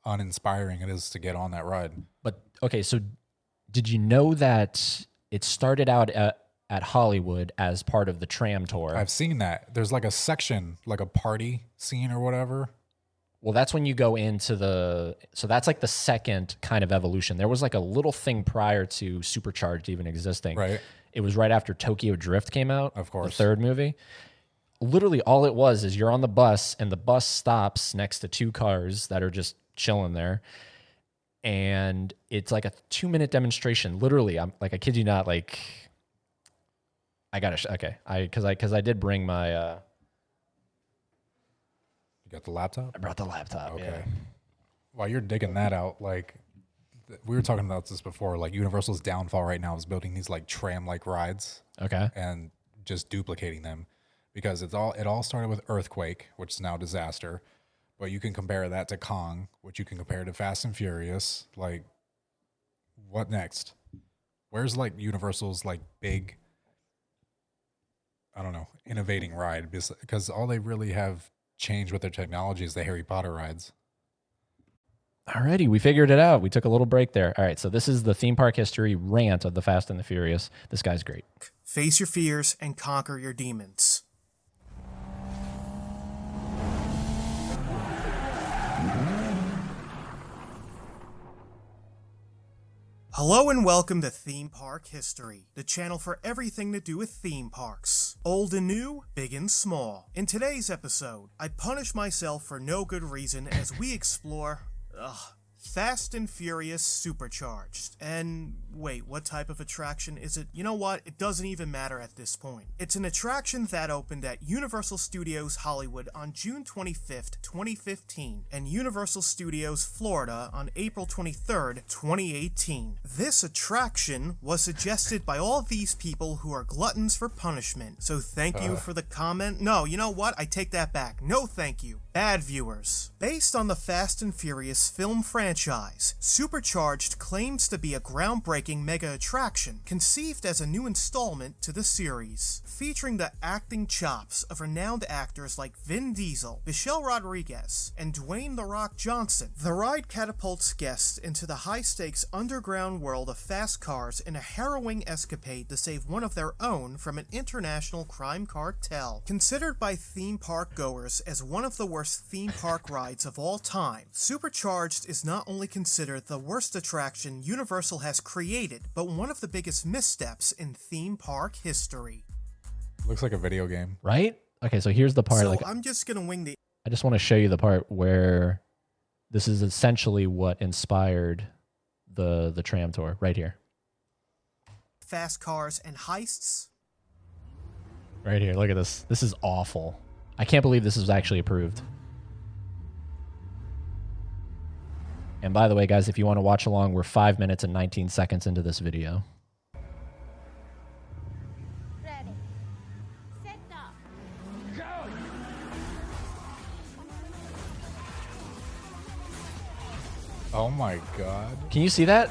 uninspiring it is to get on that ride. But okay, so did you know that it started out at, at Hollywood as part of the tram tour? I've seen that. There's like a section, like a party scene or whatever. well, that's when you go into the. So that's like the second kind of evolution. There was like a little thing prior to Supercharged even existing. Right. It was right after Tokyo Drift came out. Of The course. third movie. Literally, all it was is you're on the bus and the bus stops next to two cars that are just chilling there. And it's like a two minute demonstration. Literally, I'm like, I kid you not, like, I gotta, sh- okay. I, cause I, cause I did bring my, uh, You got the laptop? I brought the laptop. Okay. Yeah. While you're digging that out, like th- we were talking about this before, like Universal's downfall right now is building these like tram like rides Okay. and just duplicating them because it's all it all started with Earthquake, which is now disaster. But you can compare that to Kong, which you can compare to Fast and Furious. Like, what next? Where's like Universal's like big, I don't know, innovating ride? Because all they really have changed with their technology is the Harry Potter rides. Alrighty, we figured it out. We took a little break there. All right, so this is the theme park history rant of the Fast and the Furious. This guy's great. Face your fears and conquer your demons. Hello and welcome to Theme Park History, the channel for everything to do with theme parks. Old and new, big and small. In today's episode, I punish myself for no good reason as we explore. Ugh. Fast and Furious Supercharged. And wait, what type of attraction is it? You know what? It doesn't even matter at this point. It's an attraction that opened at Universal Studios Hollywood on June 25th, 2015, and Universal Studios Florida on April 23rd, 2018. This attraction was suggested by all these people who are gluttons for punishment. So thank you uh. for the comment. No, you know what? I take that back. No thank you. Bad viewers. Based on the Fast and Furious film franchise, Supercharged claims to be a groundbreaking mega attraction conceived as a new installment to the series, featuring the acting chops of renowned actors like Vin Diesel, Michelle Rodriguez, and Dwayne The Rock Johnson. The ride catapults guests into the high stakes underground world of fast cars in a harrowing escapade to save one of their own from an international crime cartel. Considered by theme park goers as one of the worst theme park rides of all time, Supercharged is not only considered the worst attraction Universal has created, but one of the biggest missteps in theme park history. Looks like a video game. Right? Okay, so here's the part. so like, I'm just gonna wing the I just want to show you the part where this is essentially what inspired the the tram tour right here. fast cars and heists. Right here. Look at this. This is awful. I can't believe this is actually approved. And by the way, guys, if you want to watch along, we're 5 minutes and 19 seconds into this video. Ready. Set up. Oh my god. Can you see that?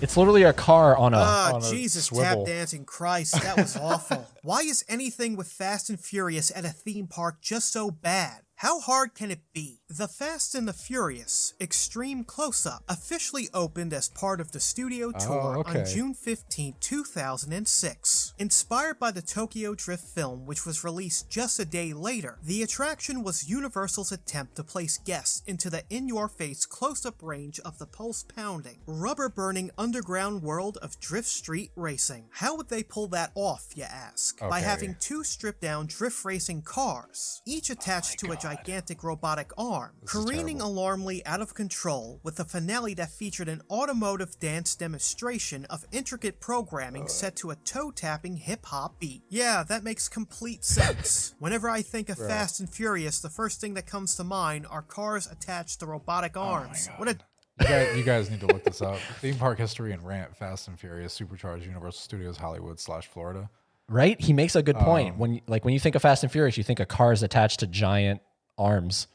It's literally a car on a Ah, on a Jesus, swivel. tap dancing Christ, that was (laughs) awful. Why is anything with Fast and Furious at a theme park just so bad? How hard can it be? The Fast and the Furious Extreme Close Up officially opened as part of the studio oh, tour on okay. June 15, 2006. Inspired by the Tokyo Drift film, which was released just a day later, the attraction was Universal's attempt to place guests into the in your face close up range of the pulse pounding, rubber burning underground world of drift street racing. How would they pull that off, you ask? By having two stripped down drift racing cars, each oh attached to a gigantic robotic arm, This careening terrible. alarmingly out of control, with a finale that featured an automotive dance demonstration of intricate programming set to a toe tapping hip hop beat. Yeah, that makes complete (laughs) sense. Whenever I think of Fast and Furious, the first thing that comes to mind are cars attached to robotic oh arms. what a You guys, you guys need to look this up. (laughs) Theme park history and rant Fast and Furious Supercharged Universal Studios Hollywood slash Florida. right? He makes a good oh. point. when you, like when you think of Fast and Furious, you think of cars attached to giant arms.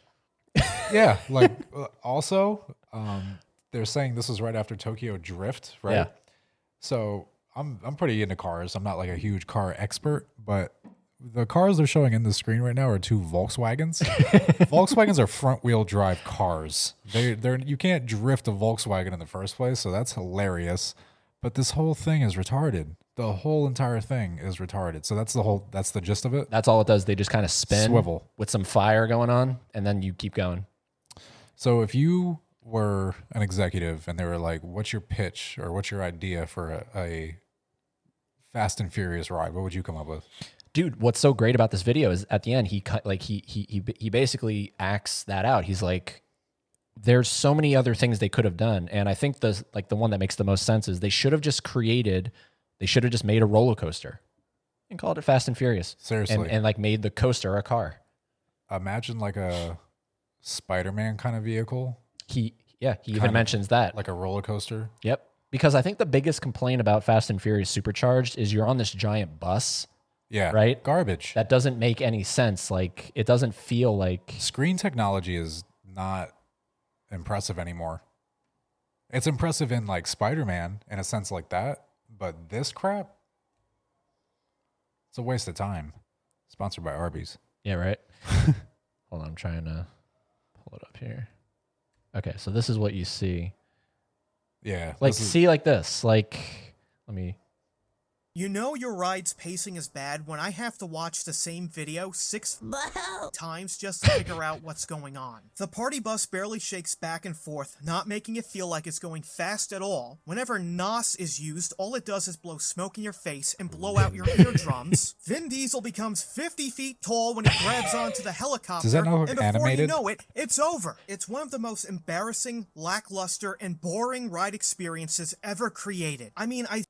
Yeah, (laughs) like uh, also, um, they're saying this was right after Tokyo Drift, right? Yeah. So I'm I'm pretty into cars. I'm not like a huge car expert, but the cars they're showing in the screen right now are two Volkswagens. (laughs) Volkswagens are front wheel drive cars. They they're you can't drift a Volkswagen in the first place, so that's hilarious. But this whole thing is retarded. The whole entire thing is retarded. So that's the whole that's the gist of it. That's all it does. They just kind of spin Swivel. with some fire going on, and then you keep going. So if you were an executive and they were like, "What's your pitch or what's your idea for a, a Fast and Furious ride?" What would you come up with? dude what's so great about this video is at the end he cut like he he he, he basically acts that out he's like there's so many other things they could have done and i think the like the one that makes the most sense is they should have just created they should have just made a roller coaster and called it fast and furious. Seriously, and, and like made the coaster a car. Imagine like a Spider-Man kind of vehicle, he yeah he even Kind of mentions that. like a roller coaster. yep. Because i think the biggest complaint about fast and furious supercharged is you're on this giant bus Yeah, Right? Garbage. that doesn't make any sense. Like it doesn't feel like Screen technology is not impressive anymore. It's impressive in like Spider-Man in a sense like that, but this crap, it's a waste of time. Sponsored by Arby's. Yeah, right. (laughs) Hold on, I'm trying to pull it up here. Okay, so this is what you see. Yeah, Like, is- see like this. Like, let me. You know your ride's pacing is bad when I have to watch the same video six (laughs) times just to figure out what's going on. The party bus barely shakes back and forth, not making it feel like it's going fast at all. Whenever NOS is used, all it does is blow smoke in your face and blow out your (laughs) eardrums. Vin Diesel becomes 50 feet tall when he grabs onto the helicopter, Does that and before animated? you know it, it's over. It's one of the most embarrassing, lackluster, and boring ride experiences ever created. I mean, I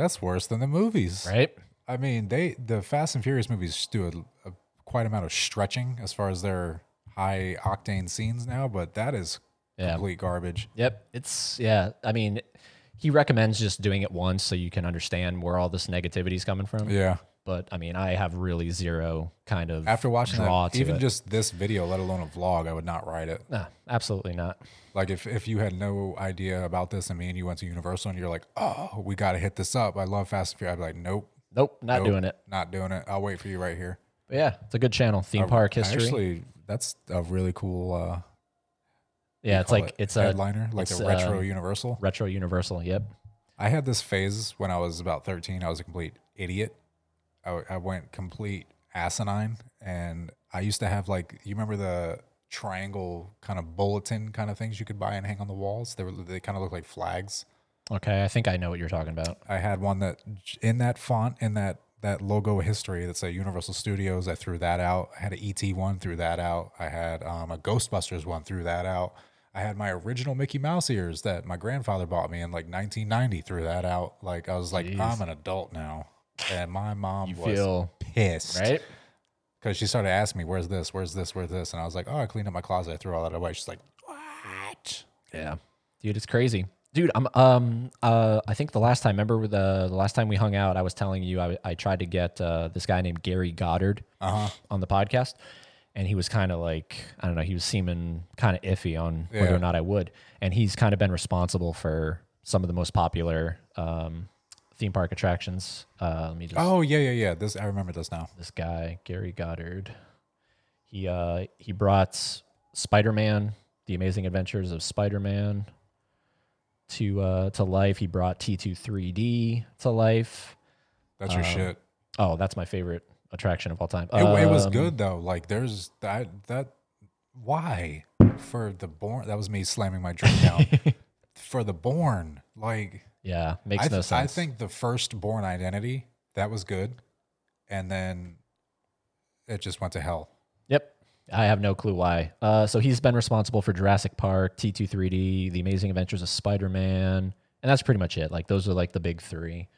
That's worse than the movies. Right? I mean, they the Fast and Furious movies do a, a quite amount of stretching as far as their high octane scenes now, but that is Yeah. complete garbage. Yep. It's, yeah. I mean, he recommends just doing it once so you can understand where all this negativity is coming from. Yeah. But I mean, I have really zero kind of After watching that, even it. just this video, let alone a vlog, I would not write it. Nah, absolutely not. Like if, if you had no idea about this and me and you went to Universal and you're like, oh, we got to hit this up. I love Fast and Furious. I'd be like, nope, Nope, not nope, doing it. Not doing it. I'll wait for you right here. But yeah, it's a good channel. Theme park history. Actually, that's a really cool. Uh, yeah, it's like it it's a headliner, like a retro um, Universal. retro Universal. Yep. I had this phase when I was about 13. I was a complete idiot. I, I went complete asinine. And I used to have like, you remember the triangle kind of bulletin kind of things you could buy and hang on the walls? They, were, they kind of look like flags. Okay, I think I know what you're talking about. I had one that in that font, in that, that logo history that said Universal Studios, I threw that out. I had an ET one, threw that out. I had um, a Ghostbusters one, threw that out. I had my original Mickey Mouse ears that my grandfather bought me in like 1990, threw that out. Like I was like, Jeez. I'm an adult now. And my mom You was feel pissed. right. Because she started asking me, where's this? Where's this? Where's this? And I was like, oh, I cleaned up my closet. I threw all that away. She's like, what? Yeah, dude, it's crazy. Dude, I'm um uh I think the last time remember the the last time we hung out, I was telling you I I tried to get uh, this guy named Gary Goddard Uh huh. on the podcast, and he was kind of like I don't know, he was seeming kind of iffy on whether Yeah. or not I would, and he's kind of been responsible for some of the most popular um theme park attractions. Uh, let me just Oh, yeah, yeah, yeah. This I remember this now. this guy Gary Goddard. He uh he brought Spider-Man, The Amazing Adventures of Spider-Man to uh to life. He brought T2 3D to life. That's your Um, shit. Oh, that's my favorite attraction of all time. It, it was Um, good though. Like there's that that why for the born that was me slamming my drink down (laughs) for the born like Yeah, makes I, no sense. I think the first Bourne identity that was good, and then it just went to hell. Yep. I have no clue why. Uh, so he's been responsible for Jurassic Park, T2 3D, The Amazing Adventures of Spider-Man, and that's pretty much it. Like those are like the big three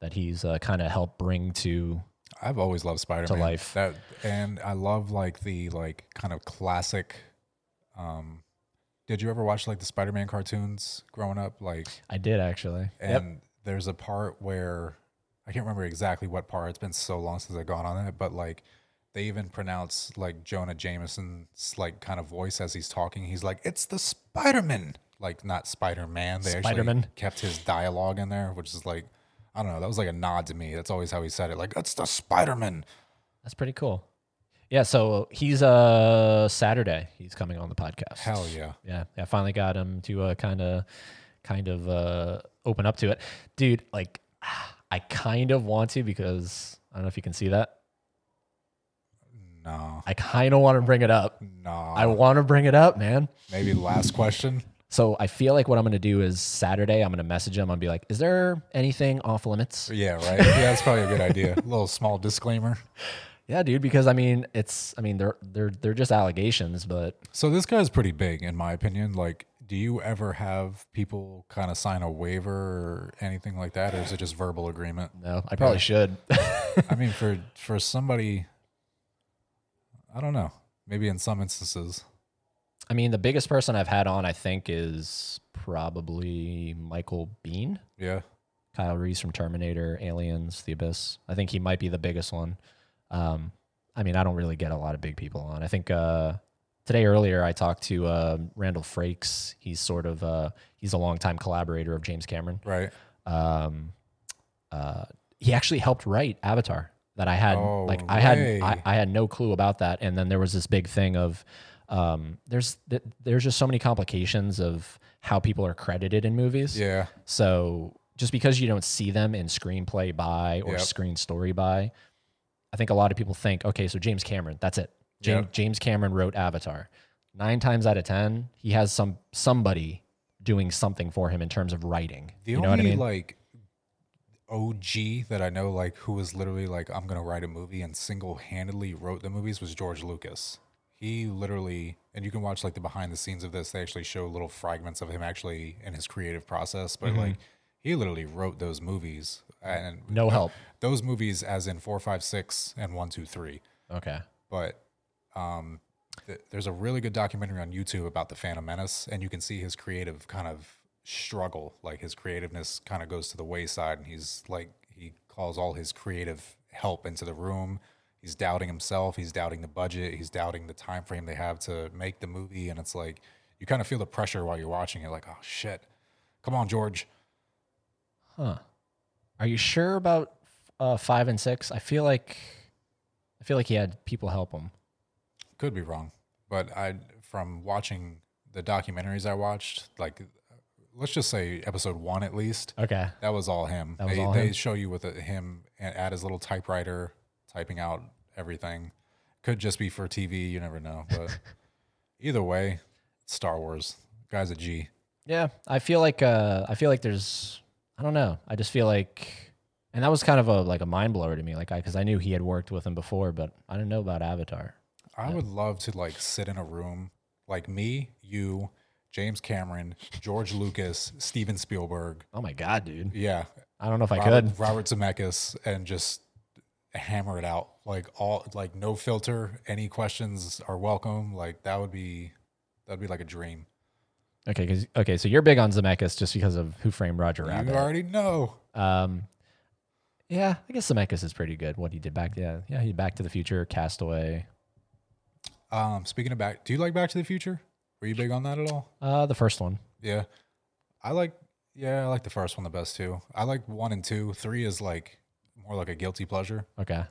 that he's uh, kind of helped bring to. I've always loved Spider Man life. That and I love like the like kind of classic. Um, did you ever watch like the Spider Man cartoons growing up? Like I did actually. and yep. there's a part where I can't remember exactly what part. It's been so long since I've gone on it, but like they even pronounce like Jonah Jameson's like kind of voice as he's talking. He's like, "It's the Spider-Man," like not Spider-Man. They Spider-Man. actually kept his dialogue in there, which is like, I don't know. That was like a nod to me. That's always how he said it. Like, "It's the Spider-Man." That's pretty cool. Yeah. So he's uh Saturday. He's coming on the podcast. Hell yeah. Yeah. I finally got him to uh, kind of, kind of uh, open up to it, dude. Like, I kind of want to because I don't know if you can see that. No, I kind of want to bring it up. no. I want to bring it up, man. Maybe the last question. So I feel like what I'm going to do is Saturday, I'm going to message him. I'm going to be like, is there anything off limits? Yeah, right. Yeah, that's probably a good idea. A (laughs) little small disclaimer. Yeah, dude, because I mean, it's, I mean, they're, they're, they're just allegations, but So this guy's pretty big, in my opinion. Like, do you ever have people kind of sign a waiver or anything like that, or is it just verbal agreement? no, I probably should. (laughs) I mean, for (laughs) for somebody, I don't know. Maybe in some instances, I mean, the biggest person I've had on, I think, is probably Michael Biehn, yeah. Kyle Reese from Terminator, Aliens, The Abyss. I think he might be the biggest one. Um, I mean, I don't really get a lot of big people on. I think uh, today earlier I talked to uh, Randall Frakes. He's sort of uh, he's a longtime collaborator of James Cameron. Right. Um, uh, he actually helped write Avatar. That I had Oh, like I had. I, I had no clue about that, and then there was this big thing of um, there's th- there's just so many complications of how people are credited in movies. Yeah. So just because you don't see them in screenplay by or Yep. screen story by, I think a lot of people think, okay, so James Cameron, that's it. James, Yep. James Cameron wrote Avatar. Nine times out of ten, he has some somebody doing something for him in terms of writing. The you only know what I mean? like OG that I know, like who was literally like, I'm gonna write a movie and single handedly wrote the movies was George Lucas. He literally, and you can watch like the behind the scenes of this. They actually show little fragments of him actually in his creative process, but Mm-hmm. like he literally wrote those movies and no help. those movies as in four, five, six, and one, two, three. Okay. But um, th- there's a really good documentary on YouTube about the Phantom Menace, and you can see his creative kind of struggle. Like his creativeness kind of goes to the wayside, and he's like he calls all his creative help into the room. He's doubting himself. He's doubting the budget. He's doubting the time frame they have to make the movie. And it's like you kind of feel the pressure while you're watching it. Like, oh shit, come on, George. Huh. Are you sure about uh, five and six? I feel like I feel like he had people help him. Could be wrong, but I from watching the documentaries I watched, like let's just say episode one at least. Okay. That was all him. Was they all they him? show you with a, him at at his little typewriter typing out everything. Could just be for TV. You never know. But (laughs) either way, Star Wars guy's a G. Yeah, I feel like uh, I feel like there's I don't know. I just feel like, and that was kind of a like a mind blower to me, like I because I knew he had worked with him before, but I didn't know about Avatar. I would love to like sit in a room like me, you, James Cameron, George Lucas, Steven Spielberg. Oh my god, dude! Yeah, I don't know if I Robert, could. (laughs) Robert Zemeckis and just hammer it out like all like no filter. Any questions are welcome. Like that would be that'd be like a dream. Okay, because okay, so you're big on Zemeckis just because of Who Framed Roger Rabbit. You already know. Um, yeah, I guess Zemeckis is pretty good. What he did back, yeah, yeah, he Back to the Future, Castaway, Um, speaking of back, do you like Back to the Future? Were you big on that at all? uh, the first one. Yeah, I like. Yeah, I like the first one the best too. I like one and two. Three is like more like a guilty pleasure. Okay,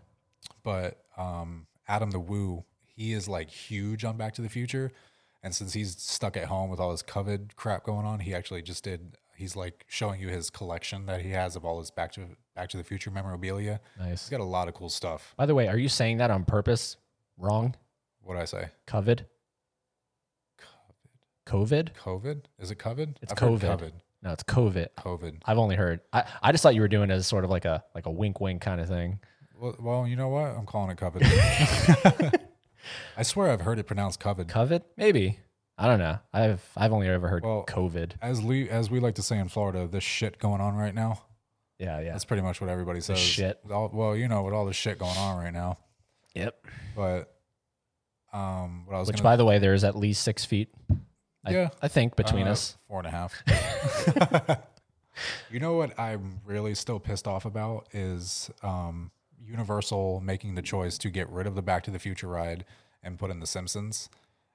But um, Adam the Woo, he is like huge on Back to the Future, and since he's stuck at home with all his COVID crap going on, he actually just did. He's like showing you his collection that he has of all his Back to Back to the Future memorabilia. nice. He's got a lot of cool stuff. By the way, are you saying that on purpose? Wrong. What I say? COVID. COVID. COVID? COVID. Is it COVID? It's I've COVID. COVID. No, it's COVID. COVID. I've only heard. I, I just thought you were doing it as sort of like a like a wink wink kind of thing. Well, well, you know what? I'm calling it COVID. (laughs) (laughs) I swear I've heard it pronounced COVID. COVID, maybe. I don't know. I've I've only ever heard Well, COVID. As we as we like to say in Florida, this shit going on right now. Yeah, yeah. That's pretty much what everybody says. shit. All, well, you know, with all the shit going on right now. Yep. But um, what I was Which, gonna, by the way, there is at least six feet. I, Yeah. I think between uh, us. four and a half. (laughs) (laughs) you know what I'm really still pissed off about is um, Universal making the choice to get rid of the Back to the Future ride and put in the Simpsons,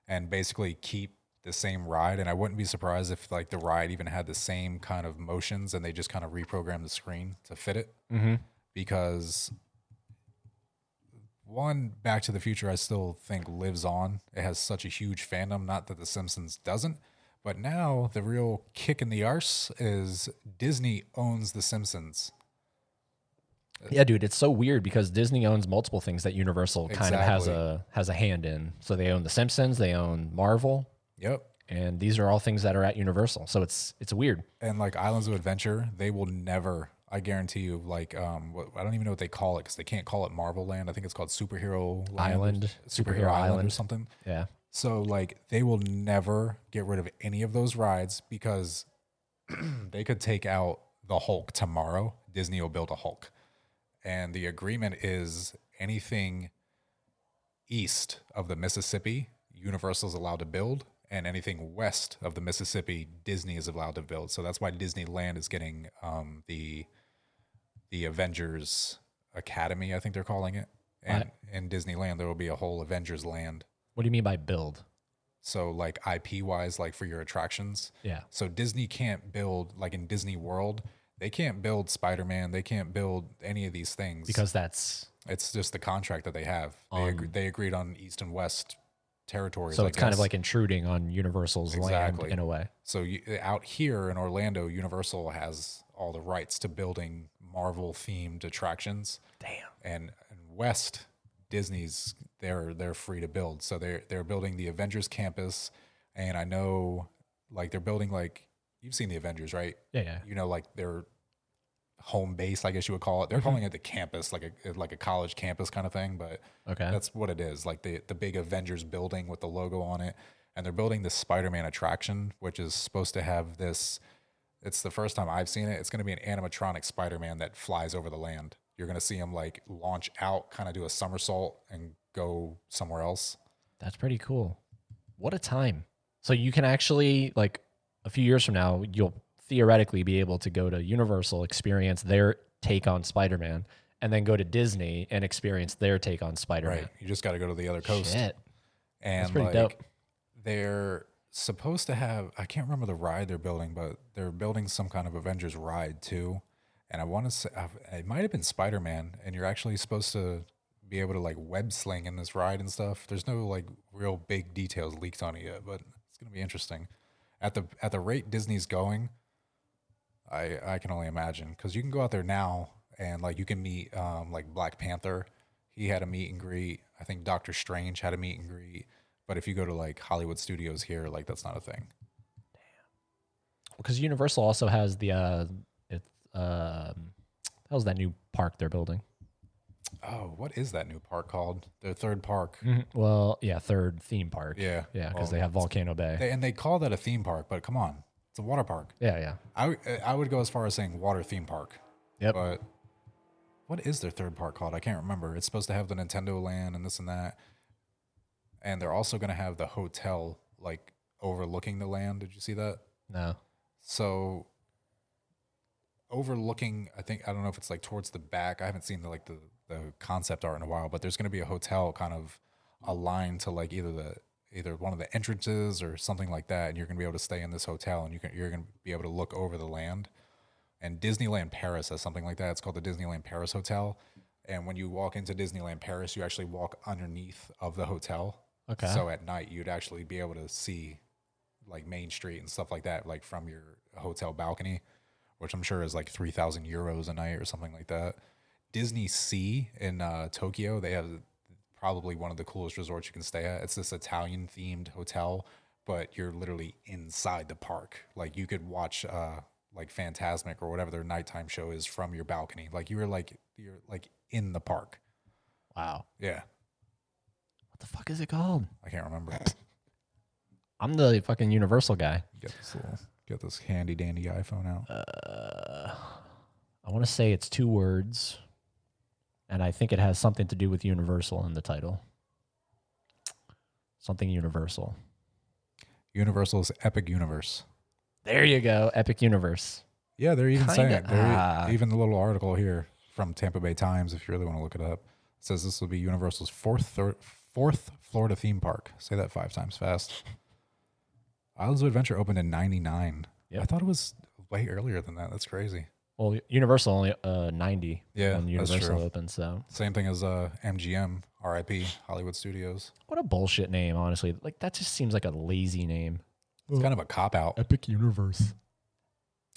and basically keep the same ride. And I wouldn't be surprised if like the ride even had the same kind of motions, and they just kind of reprogrammed the screen to fit it. Mm-hmm. because one Back to the Future I still think lives on. It has such a huge fandom. Not that The Simpsons doesn't, but now the real kick in the arse is Disney owns The Simpsons. Yeah, dude, it's so weird because Disney owns multiple things that Universal kind of has Exactly. a has a hand in. So they own The Simpsons, they own Marvel, Yep. and these are all things that are at Universal. So it's it's weird. And like Islands of Adventure, they will never. I guarantee you, like, um, what, I don't even know what they call it because they can't call it Marvel Land. I think it's called Superhero Land, Island, Superhero, Superhero Island, or Island. something. Yeah. So like they will never get rid of any of those rides because (clears throat) they could take out the Hulk tomorrow. Disney will build a Hulk. And the agreement is anything east of the Mississippi, Universal is allowed to build, and anything west of the Mississippi, Disney is allowed to build. So that's why Disneyland is getting um, the the Avengers Academy, I think they're calling it. And in Disneyland, there will be a whole Avengers land. What do you mean by build? So like IP wise, like for your attractions. Yeah. So Disney can't build like in Disney World, they can't build Spider Man. They can't build any of these things Because that's it's just the contract that they have. They, On- agree, they agreed on East and West territories. so I it's kind of like intruding on Universal's Exactly. land in a way. so you, out here in Orlando, Universal has all the rights to building Marvel themed attractions. Damn. and, and West Disney's they're they're free to build. So they're they're building the Avengers campus, and I know like they're building like you've seen the Avengers, right? Yeah, yeah. You know, like their home base, I guess you would call it. They're mm-hmm. calling it the campus, like a like a college campus kind of thing, but Okay. that's what it is. Like the the big Avengers building with the logo on it, and they're building this Spider-Man attraction, which is supposed to have this. It's the first time I've seen it. It's going to be an animatronic Spider-Man that flies over the land. You're going to see him like launch out, kind of do a somersault, and go somewhere else. That's pretty cool. What a time. So you can actually like a few years from now, you'll theoretically be able to go to Universal, experience their take on Spider-Man, and then go to Disney and experience their take on Spider Man. Right. You just got to go to the other coast. Shit. and pretty like dope. they're supposed to have I can't remember the ride they're building, but they're building some kind of Avengers ride too. And I want to say it might have been Spider Man, and you're actually supposed to be able to like web sling in this ride and stuff. There's no like real big details leaked on it yet, but it's gonna be interesting. At the at the rate Disney's going, I I can only imagine because you can go out there now and like you can meet um like Black Panther. He had a meet and greet. I think Doctor Strange had a meet and greet. But if you go to like Hollywood Studios here, like that's not a thing. Damn. Because Universal also has the uh, um, how's that new park they're building? Oh, what is that new park called? The third park. Mm-hmm. Well, yeah, third theme park. Yeah. yeah, because Well, they have Volcano Bay. They, and they call that a theme park, but come on, it's a water park. yeah, yeah. I w- uh, I would go as far as saying water theme park. Yep. But what is their third park called? I can't remember. It's supposed to have the Nintendo Land and this and that. And they're also going to have the hotel like overlooking the land. Did you see that? No. So overlooking, I think I don't know if it's like towards the back. I haven't seen the like the the concept art in a while, but there's going to be a hotel kind of aligned to like either the either one of the entrances or something like that, and you're going to be able to stay in this hotel, and you can you're going to be able to look over the land. And Disneyland Paris has something like that. It's called the Disneyland Paris Hotel. And when you walk into Disneyland Paris, you actually walk underneath of the hotel. Okay. So at night, you'd actually be able to see like Main Street and stuff like that, like from your hotel balcony, which I'm sure is like 3,000 euros a night or something like that. Disney Sea in uh, Tokyo, they have probably one of the coolest resorts you can stay at. It's this Italian themed hotel, but you're literally inside the park. Like you could watch uh, like Fantasmic or whatever their nighttime show is from your balcony. Like you were like you're like in the park. Wow. Yeah, What the fuck is it called? I can't remember. (laughs) I'm the fucking Universal guy. Get this little, get this handy dandy iPhone out. Uh, I want to say it's two words, and I think it has something to do with Universal in the title. Something Universal. Universal's Epic Universe. There you go. Epic Universe. Yeah, they're even saying Kinda, it. They're, ah. even the little article here from Tampa Bay Times, if you really want to look it up, says this will be Universal's fourth thir- fourth Florida theme park. Say that five times fast. Islands of Adventure opened in '99. Yep. I thought it was way earlier than that. That's crazy. Well, Universal only uh, 90 Yeah, when that's Universal true. opened. So Same thing as uh, MGM, RIP, Hollywood Studios. what a bullshit name, honestly. Like that just seems like a lazy name. It's kind of a cop out. Epic Universe.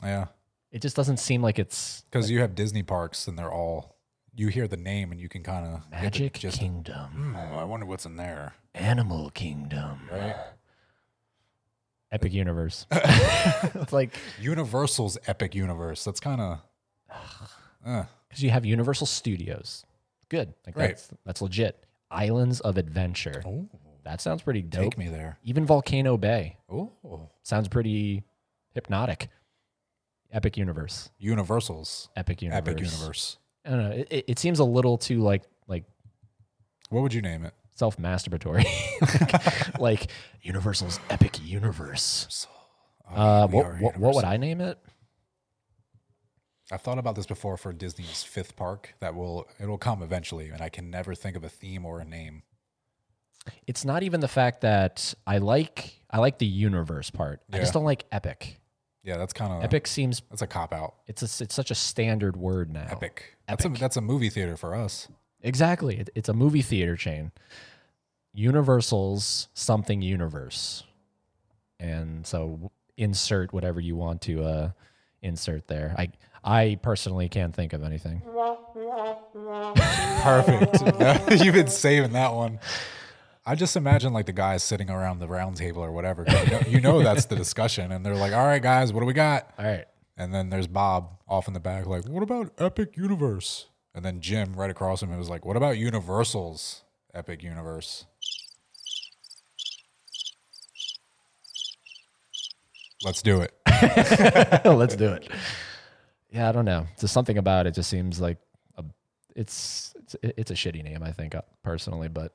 Yeah, It just doesn't seem like it's because you have Disney parks and they're all. You hear the name and you can kind of Magic just. Kingdom, I wonder what's in there, Animal Kingdom, right? Epic Universe. (laughs) it's like Universal's Epic Universe. That's kind of. Uh, because you have Universal Studios. Good, like Right. that's that's legit. Islands of Adventure. oh, That sounds pretty dope. take me there. Even Volcano Bay Oh, sounds pretty hypnotic. Epic Universe. Universal's Epic Universe. Epic Universe. I don't know. It, it, it seems a little too like like What would you name it? Self masturbatory. like, (laughs) like Universal's Epic Universe. Uh, what, what, what would I name it? I've thought about this before for Disney's fifth park. That will it'll come eventually, and I can never think of a theme or a name. It's not even the fact that I like I like the universe part. I just don't like epic. Yeah, that's kind of Epic seems That's a cop out. it's a, it's such a standard word now. Epic. That's a that's a movie theater for us. Exactly. It, it's a movie theater chain. Universal's something universe. And so insert whatever you want to uh, insert there. I I personally can't think of anything. (laughs) Perfect. (laughs) You've been saving that one. I just imagine like the guys sitting around the round table or whatever. You know, you know that's the discussion, and they're like, "All right, guys, what do we got?" All right. And then there's Bob off in the back, like, "What about Epic Universe?" And then Jim right across him, it was like, "What about Universal's Epic Universe?" Let's do it. (laughs) Let's do it. (laughs) Yeah, I don't know. Just something about it just seems like a, it's it's it's a shitty name. I think uh, personally, but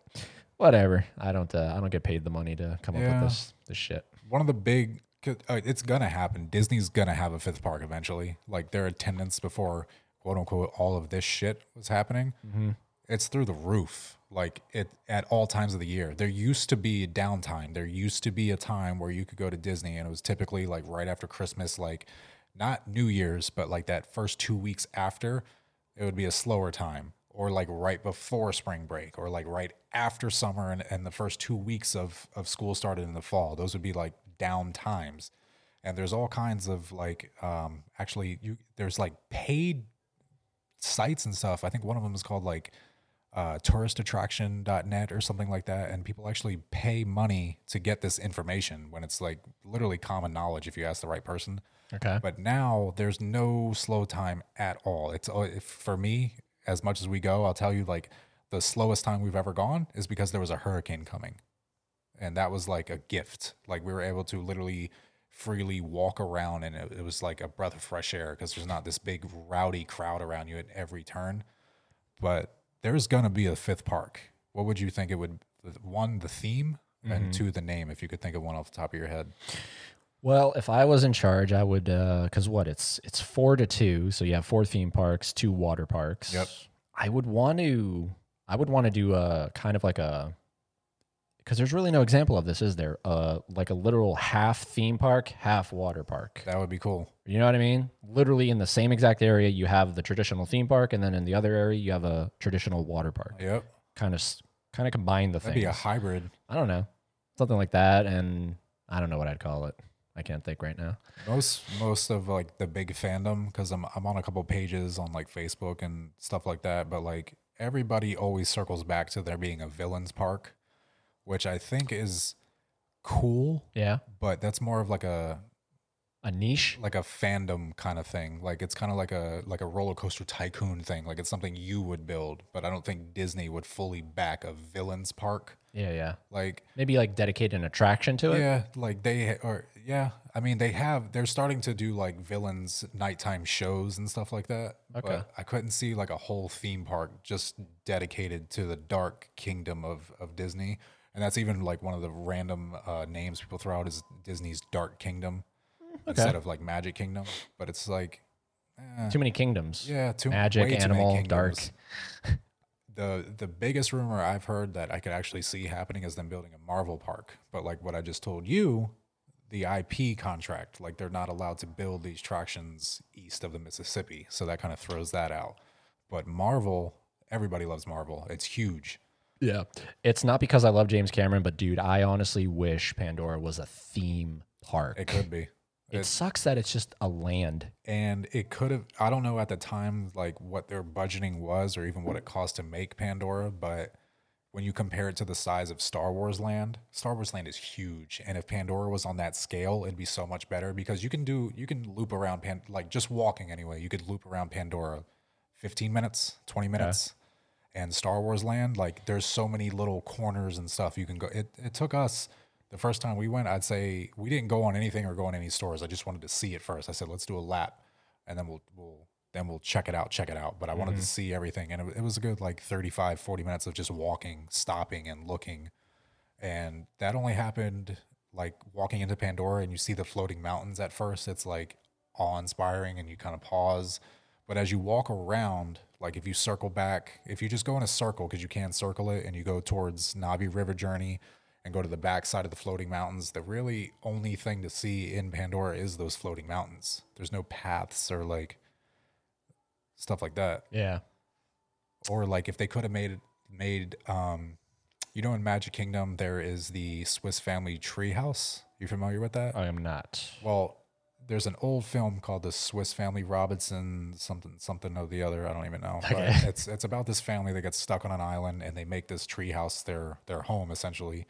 whatever. I don't uh, I don't get paid the money to come up with this this shit. One of the big uh, it's gonna happen. Disney's gonna have a fifth park eventually. Like their attendance before quote unquote all of this shit was happening, it's through the roof. Like it at all times of the year. There used to be downtime. There used to be a time where you could go to Disney and it was typically like right after Christmas, like not New Year's, but like that first two weeks after, it would be a slower time. Or like right before spring break, or like right after summer and, and the first two weeks of, of school started in the fall. Those would be like down times and there's all kinds of like um actually you there's like paid sites and stuff i think one of them is called like uh touristattraction.net or something like that and people actually pay money to get this information when it's like literally common knowledge if you ask the right person Okay. but now there's no slow time at all it's uh, if, for me as much as we go i'll tell you like the slowest time we've ever gone is because there was a hurricane coming and that was like a gift. Like we were able to literally freely walk around, and it, it was like a breath of fresh air because there's not this big rowdy crowd around you at every turn. But there's gonna be a fifth park. What would you think it would? One, the theme, and mm-hmm. two, the name. If you could think of one off the top of your head. Well, if I was in charge, I would uh, because what it's it's four to two, so you have four theme parks, two water parks. Yep. I would want to. I would want to do a kind of like a because there's really no example of this, is there? Uh, like a literal half theme park, half water park. That would be cool. You know what I mean? Literally in the same exact area, you have the traditional theme park, and then in the other area, you have a traditional water park. Yep, Kind of, kind of combine the that'd things. be a hybrid. I don't know, something like that, and I don't know what I'd call it. I can't think right now. most most of like the big fandom because I'm I'm on a couple pages on like Facebook and stuff like that. But like everybody always circles back to there being a villains park, which I think is cool. Yeah, But that's more of like a a niche. like a fandom kind of thing. Like it's kind of like a like a roller coaster tycoon thing. Like it's something you would build. But I don't think Disney would fully back a villains park. Yeah, yeah. Like Maybe like dedicate an attraction to it. Yeah, like they or yeah, I mean they have they're starting to do like villains nighttime shows and stuff like that. Okay. But I couldn't see like a whole theme park just dedicated to the dark kingdom of of Disney. And that's even like one of the random uh, names people throw out is Disney's Dark Kingdom instead of like Magic Kingdom. But it's like Too many kingdoms. yeah, too Magic, too many animal, dark. the the biggest rumor I've heard that I could actually see happening is them building a Marvel park. But like what I just told you, the IP contract, like they're not allowed to build these attractions east of the Mississippi, so that kind of throws that out. But Marvel, everybody loves Marvel. It's huge. Yeah. It's not because I love James Cameron, but dude, I honestly wish Pandora was a theme park. It could be. It sucks that it's just a land. and it could have i don't know at the time like what their budgeting was or even what it cost to make pandora but when you compare it to the size of star wars land star wars land is huge and if pandora was on that scale it'd be so much better because you can do you can loop around pan like just walking anyway you could loop around pandora 15 minutes 20 minutes and star wars land like there's so many little corners and stuff you can go it, it took us the first time we went i'd say we didn't go on anything or go in any stores. I just wanted to see it first. I said let's do a lap and then we'll we'll then we'll check it out check it out. But i wanted to mm-hmm. see everything and it, it was a good like 35 40 minutes of just walking stopping and looking. And that only happened like walking into pandora and you see the floating mountains at first. It's like awe-inspiring and you kind of pause. But as you walk around like if you circle back if you just go in a circle because you can circle it and you go towards navi river journey and go to the back side of the floating mountains the really only thing to see in pandora is those floating mountains there's no paths or like stuff like that Yeah. or like if they could have made it made um you know in magic kingdom there is the swiss family treehouse you familiar with that I am not. well there's an old film called the swiss family robinson something something or the other i don't even know. Okay. but (laughs) it's it's about this family that gets stuck on an island and they make this treehouse their their home essentially.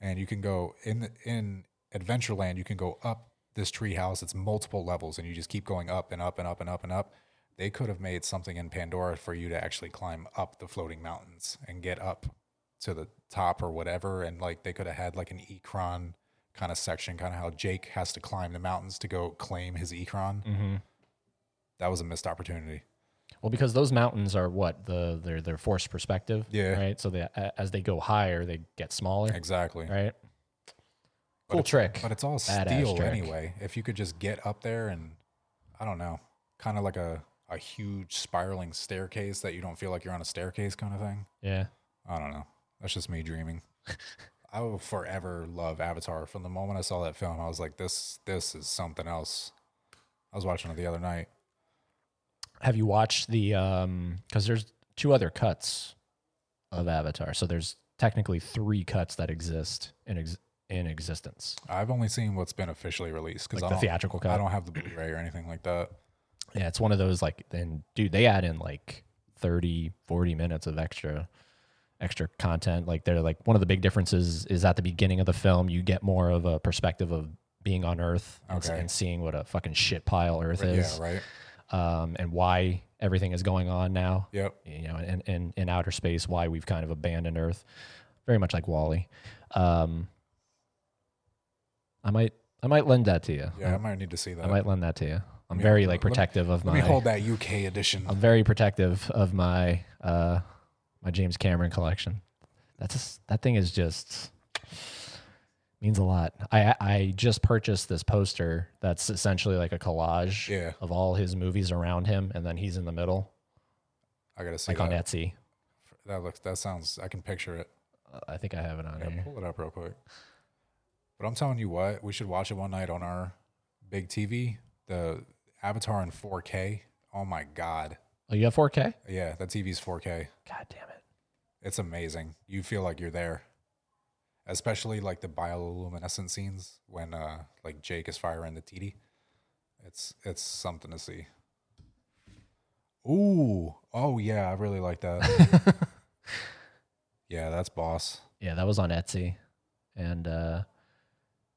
And you can go in in adventureland you can go up this treehouse. It's multiple levels and you just keep going up and up and up and up and up. They could have made something in pandora for you to actually climb up the floating mountains and get up to the top or whatever. And like they could have had like an ikran kind of section kind of how jake has to climb the mountains to go claim his ikran Mm-hmm. that was a missed opportunity Well, because those mountains are what the they're they're forced perspective. Yeah. Right. So they as they go higher, they get smaller. exactly Right. But Cool it's- trick. but it's all Badass steel trick. anyway if you could just get up there and i don't know kind of like a a huge spiraling staircase that you don't feel like you're on a staircase kind of thing. Yeah. I don't know. That's just me dreaming. (laughs) I will forever love Avatar. From the moment I saw that film, I was like, this this is something else. I was watching it the other night. Have you watched the um cuz there's two other cuts of Avatar. So there's technically 3 cuts that exist in ex- in existence. I've only seen what's been officially released because Like I the don't, theatrical I don't have the Blu-ray or anything like that. Yeah, it's one of those like then dude, they add in like 30 40 minutes of extra extra content. Like they're like one of the big differences is at the beginning of the film you get more of a perspective of being on Earth and, Okay. and seeing what a fucking shit pile Earth is, yeah, right. um, and why everything is going on now. Yep. You know, in, in in outer space, why we've kind of abandoned Earth, very much like WALL-E. Um, I might I might lend that to you. Yeah, I might need to see that. I might lend that to you. I'm me- very let like me- protective of Let my. me hold that UK edition. I'm very protective of my uh my James Cameron collection. That's just, that thing is just means a lot. I I just purchased this poster that's essentially like a collage Yeah. of all his movies around him, and then he's in the middle, I gotta see like on that. Etsy. That looks. That sounds. I can picture it. Uh, I think I have it on Yeah, here. pull it up real quick. But I'm telling you what, we should watch it one night on our big TV. The Avatar in 4K. Oh my god. Oh, you have 4K? Yeah, that TV's 4K. God damn it! It's amazing. You feel like you're there. Especially like the bioluminescent scenes when uh like Jake is firing the TD. It's it's something to see. Ooh. Oh yeah, I really like that. (laughs) yeah, that's boss. Yeah, that was on Etsy, and uh,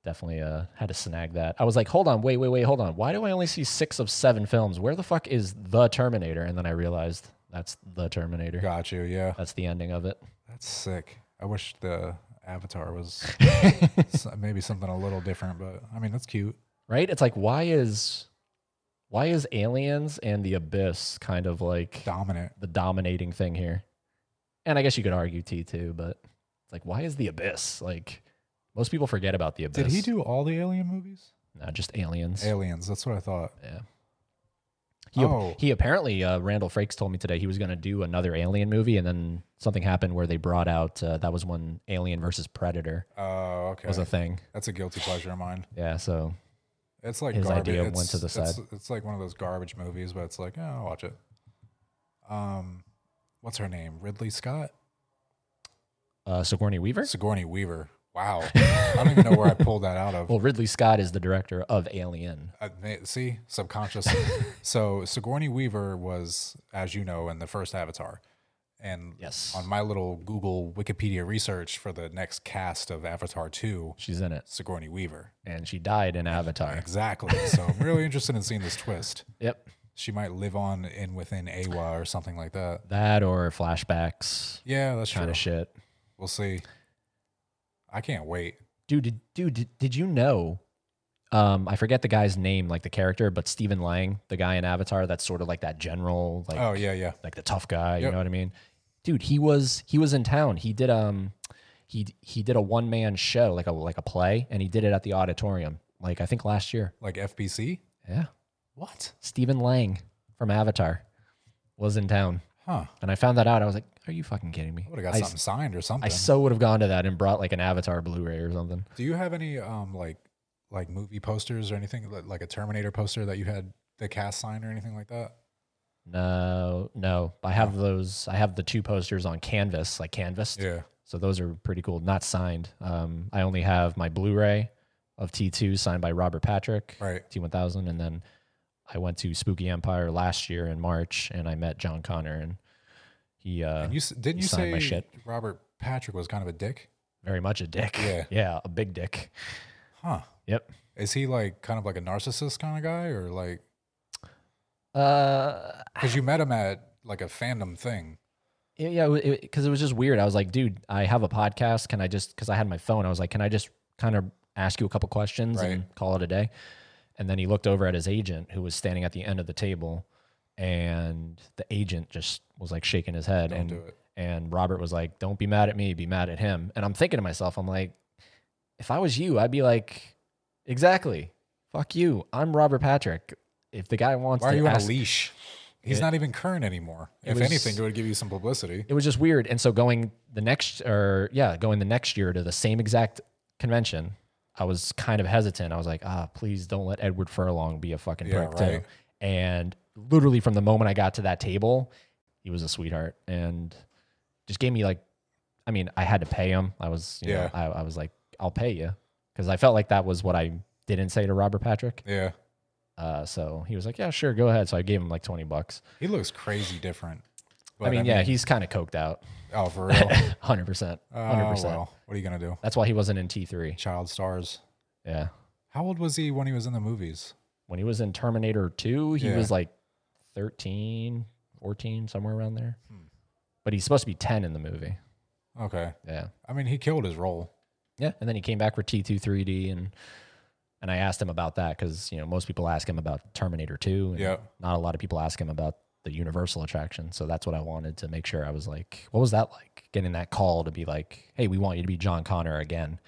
definitely uh, had to snag that. I was like, hold on, wait, wait, wait, hold on. Why do I only see six of seven films? Where the fuck is the Terminator? And then I realized that's the Terminator. Got you, yeah. That's the ending of it. That's sick. I wish the Avatar was (laughs) maybe something a little different, but I mean that's cute. Right? It's like why is why is Aliens and the Abyss kind of like Dominant. the dominating thing here? And I guess you could argue T two, but it's like why is the Abyss like? Most people forget about the Abyss. Did he do all the Alien movies? No, just Aliens. Aliens. That's what I thought. Yeah. He, Oh. he apparently uh, Randall Frakes told me today he was going to do another Alien movie, and then something happened where they brought out uh, that was when Alien versus Predator Oh, okay. was a thing. That's a guilty pleasure of mine. Yeah, so It's like His garbage. idea it's, went to the it's, side. It's like one of those garbage movies, but it's like, yeah, I'll watch it. Um, what's her name? Ridley Scott, uh, Sigourney Weaver. Sigourney Weaver. Wow, I don't even know where I pulled that out of. (laughs) Well, Ridley Scott is the director of Alien. Uh, see, subconscious. (laughs) so Sigourney Weaver was, as you know, in the first Avatar, and Yes. on my little Google Wikipedia research for the next cast of Avatar Two, She's in it, Sigourney Weaver. and she died in Avatar. Exactly. So I'm really interested in seeing this twist. (laughs) Yep, She might live on in within Eywa or something like that. that or flashbacks Yeah, that's kind true. of shit. We'll see. I can't wait. Dude, did, dude, did, did you know? Um, I forget the guy's name, like the character, but Stephen Lang, the guy in Avatar, that's sort of like that general, like Oh yeah, yeah. like the tough guy. You Yep. know what I mean? Dude, he was he was in town. He did um he he did a one man show like a like a play, and he did it at the auditorium. Like I think last year. Like FBC. Yeah, What? Stephen Lang from Avatar was in town, Huh? and I found that out. I was like, "Are you fucking kidding me?" I would have got I, something signed or something. I so would have gone to that and brought like an Avatar Blu-ray or something. Do you have any um like like movie posters or anything like, like a Terminator poster that you had the cast sign or anything like that? No, no, I have those. I have the two posters on canvas, like canvas. Yeah. So those are pretty cool. Not signed. Um, I only have my Blu-ray of T2 signed by Robert Patrick, Right. T1000, and then I went to Spooky Empire last year in March, and I met John Connor, and he uh, And you didn't you you say my shit. Robert Patrick was kind of a dick? very much a dick. Yeah. (laughs) yeah, a big dick. Huh? Yep. Is he like kind of like a narcissist kind of guy or like Uh, because you met him at like a fandom thing? Yeah, yeah, because it, was just weird. I was like, dude, I have a podcast. Can I just, because I had my phone, I was like, can I just kind of ask you a couple questions and call it a day? And then he looked over at his agent who was standing at the end of the table, and the agent just was like shaking his head. Don't and, do it. And Robert was like, don't be mad at me, be mad at him. And I'm thinking to myself, I'm like, if I was you, I'd be like, exactly. Fuck you. I'm Robert Patrick. If the guy wants Why are to you on a leash? He's It- not even current anymore. If was- anything, it would give you some publicity. it was just weird. And so going the next, or yeah, going the next year to the same exact convention, I was kind of hesitant. I was like, ah, please don't let Edward Furlong be a fucking Yeah, prick right. too. And literally from the moment I got to that table, he was a sweetheart and just gave me like, I mean, I had to pay him. I was, you Yeah. know, I, I was like, I'll pay you because I felt like that was what I didn't say to Robert Patrick. Yeah. Uh, so he was like, yeah, sure, go ahead. So I gave him like 20 bucks. He looks crazy different. I But, mean, yeah, he's kind of coked out. Oh, for (laughs) real? 100%. 100%. oh, well. What are you going to do? That's why he wasn't in T3. Child stars. Yeah. How old was he when he was in the movies? When he was in Terminator 2, he Yeah. was like 13, 14, somewhere around there. Hmm. But he's supposed to be 10 in the movie. Okay. Yeah. I mean, he killed his role. Yeah. And then he came back for T2 3D and and I asked him about that because, you know, most people ask him about Terminator 2. And Yep. Not a lot of people ask him about the Universal attraction. So that's what I wanted to make sure I was like, what was that like? Getting that call to be like, hey, we want you to be John Connor again.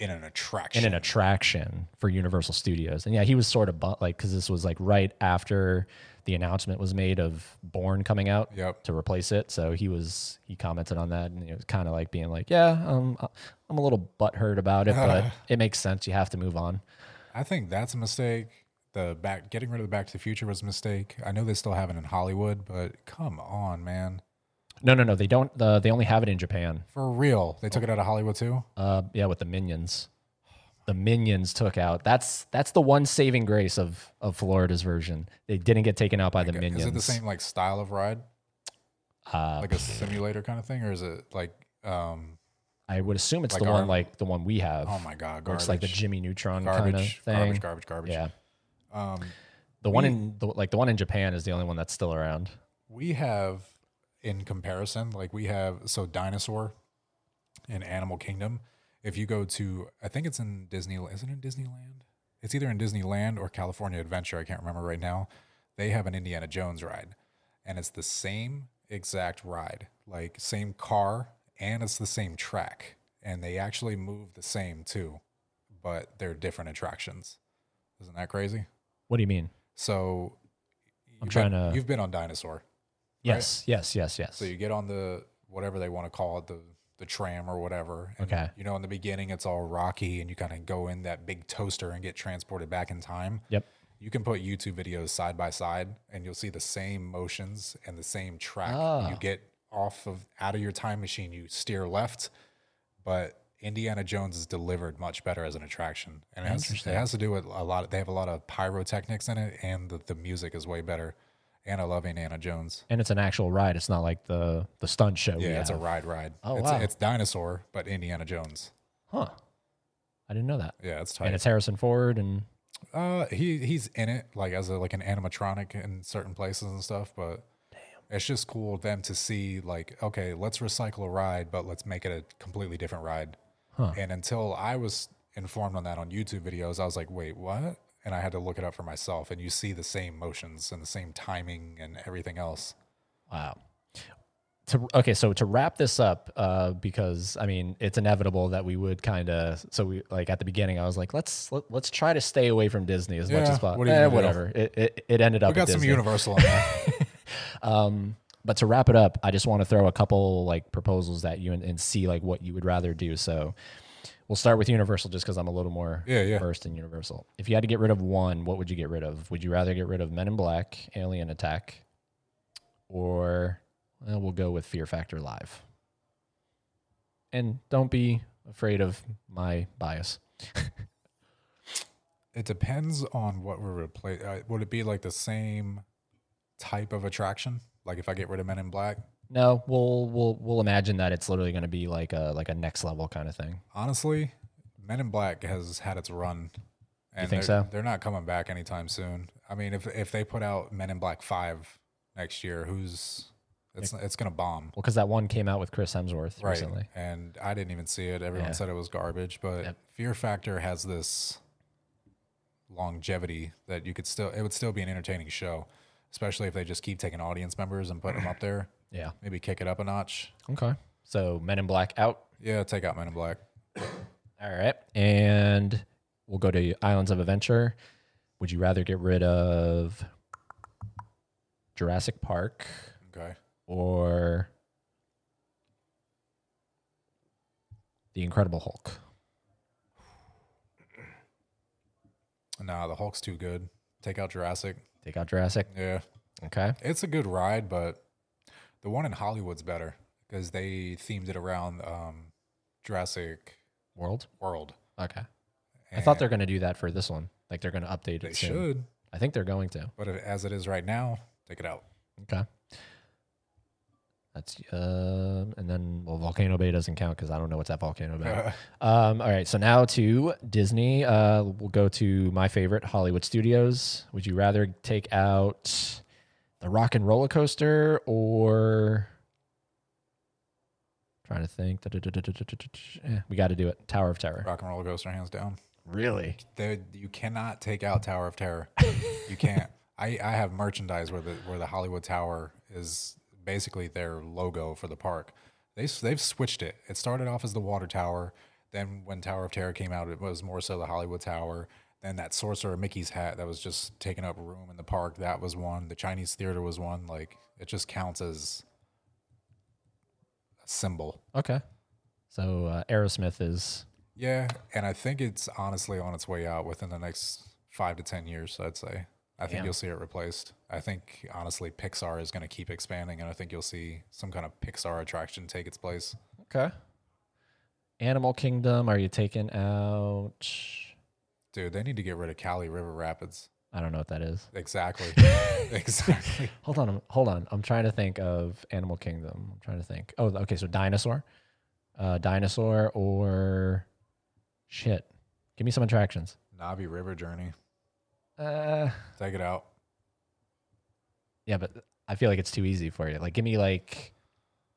In an attraction. in an attraction for Universal Studios. And yeah, he was sort of bu- like because this was like right after the announcement was made of Bourne coming out Yep. to replace it. So he was he commented on that and it was kind of like being like, yeah, um, I'm a little butthurt about it, but (laughs) it makes sense. You have to move on. I think that's a mistake. The back getting rid of the Back to the Future was a mistake. I know they still have it in Hollywood, but come on, man. No, no, no. They don't. Uh, they only have it in Japan. For real. They took it out of Hollywood too? Uh, yeah, with the minions. The minions took out. That's that's the one saving grace of of Florida's version. They didn't get taken out by the minions. Is it the same like style of ride? Uh, Like a simulator kind of thing? Or is it like um I would assume it's Like the our- one like the one we have. oh my god, garbage. it's like the Jimmy Neutron kind of thing. garbage, garbage, garbage. Yeah, Um the one in the, like the one in Japan is the only one that's still around. we have in comparison like we have so dinosaur in animal kingdom if you go to i think it's in disney is it in disneyland? It's either in disneyland or california adventure i can't remember right now. They have an indiana jones ride and it's the same exact ride like same car and it's the same track and they actually move the same too but they're different attractions. Isn't that crazy What do you mean? so I'm trying been, to- you've been on dinosaur Yes, yes, yes, yes. so you get on the whatever they want to call it, the the tram or whatever. And, Okay. You know, in the beginning it's all rocky and you kind of go in that big toaster and get transported back in time. Yep. You can put YouTube videos side by side and you'll see the same motions and the same track. Ah. You get off of out of your time machine, you steer left, but Indiana Jones is delivered much better as an attraction. And it has, it has to do with a lot. Of, they have a lot of pyrotechnics in it, and the, the music is way better. And I love Indiana Jones. and it's an actual ride. It's not like the the stunt show. we Yeah, it's a have. ride ride. Oh, it's, wow. it's dinosaur, but Indiana Jones. Huh. I didn't know that. Yeah, it's And it's Harrison Ford and uh, he he's in it like as a like an animatronic in certain places and stuff, but it's just cool them to see like okay, let's recycle a ride, but let's make it a completely different ride. Huh. And until I was informed on that on YouTube videos, I was like, wait, what? And I had to look it up for myself, and you see the same motions and the same timing and everything else. Wow. To, okay, so to wrap this up, uh, because I mean it's inevitable that we would kind of so we like at the beginning I was like let's let, let's try to stay away from Disney as much as possible. what Eh, whatever. It, it it ended up. We got some. Universal in there. (laughs) Um, but to wrap it up, I just want to throw a couple like proposals at you and, and see like what you would rather do. So we'll start with Universal just because I'm a little more Yeah, yeah. versed in Universal. If you had to get rid of one, what would you get rid of? Would you rather get rid of Men in Black, Alien Attack, or well, we'll go with Fear Factor Live? And don't be afraid of my bias. (laughs) It depends on what we're replacing. Uh, would it be like the same type of attraction? Like if I get rid of Men in Black? No, we'll we'll we'll imagine that it's literally going to be like a like a next level kind of thing. Honestly, Men in Black has had its run. And think they're, so? They're not coming back anytime soon. I mean, if if they put out Men in Black Five next year, who's it's it's gonna bomb, Well, because that one came out with Chris Hemsworth right? recently. And I didn't even see it. Everyone Yeah. said it was garbage, but Yep. Fear Factor has this longevity that you could still it would still be an entertaining show, especially if they just keep taking audience members and putting them up there. (clears throat) Yeah. Maybe kick it up a notch. Okay. So Men in Black out. Yeah, take out Men in Black. All right. And we'll go to Islands of Adventure. Would you rather get rid of Jurassic Park Okay. or The Incredible Hulk? Nah, the Hulk's too good. Take out Jurassic. Take out Jurassic. Yeah. Okay. It's a good ride, but the one in Hollywood's better because they themed it around um, Jurassic World. World. Okay. I thought they're going to do that for this one. Like they're going to update it They soon. should, I think they're going to. but as it is right now, take it out. Okay. That's um, and then well, Volcano Bay doesn't count because I don't know what's at Volcano Bay. (laughs) um, all right, so now to Disney. Uh, we'll go to my favorite, Hollywood Studios. Would you rather take out the Rock and Roller Coaster or trying to think? We got to do it. Tower of Terror. Rock and roller coaster, hands down. Really? There, you cannot take out Tower of Terror. you can't. (laughs) I, I have merchandise where the where the Hollywood Tower is basically their logo for the park. They they've switched it. It started off as the Water Tower. Then when Tower of Terror came out, it was more so the Hollywood Tower. Then that Sorcerer Mickey's hat that was just taking up room in the park. That was one. The Chinese Theater was one. Like it just counts as a symbol. Okay. So uh, Aerosmith is Yeah, and I think it's honestly on its way out within the next five to ten years. I'd say. I think Damn. you'll see it replaced. I think honestly, Pixar is going to keep expanding, and I think you'll see some kind of Pixar attraction take its place. okay. Animal Kingdom. Are you taking out? Dude, they need to get rid of Kali River Rapids. I don't know what that is. Exactly. (laughs) exactly. (laughs) Hold on, hold on. I'm trying to think of Animal Kingdom. I'm trying to think. Oh, okay. So dinosaur, uh, dinosaur, or shit. Give me some attractions. Na'vi River Journey. Uh, Take it out. yeah, but I feel like it's too easy for you. Like, give me like,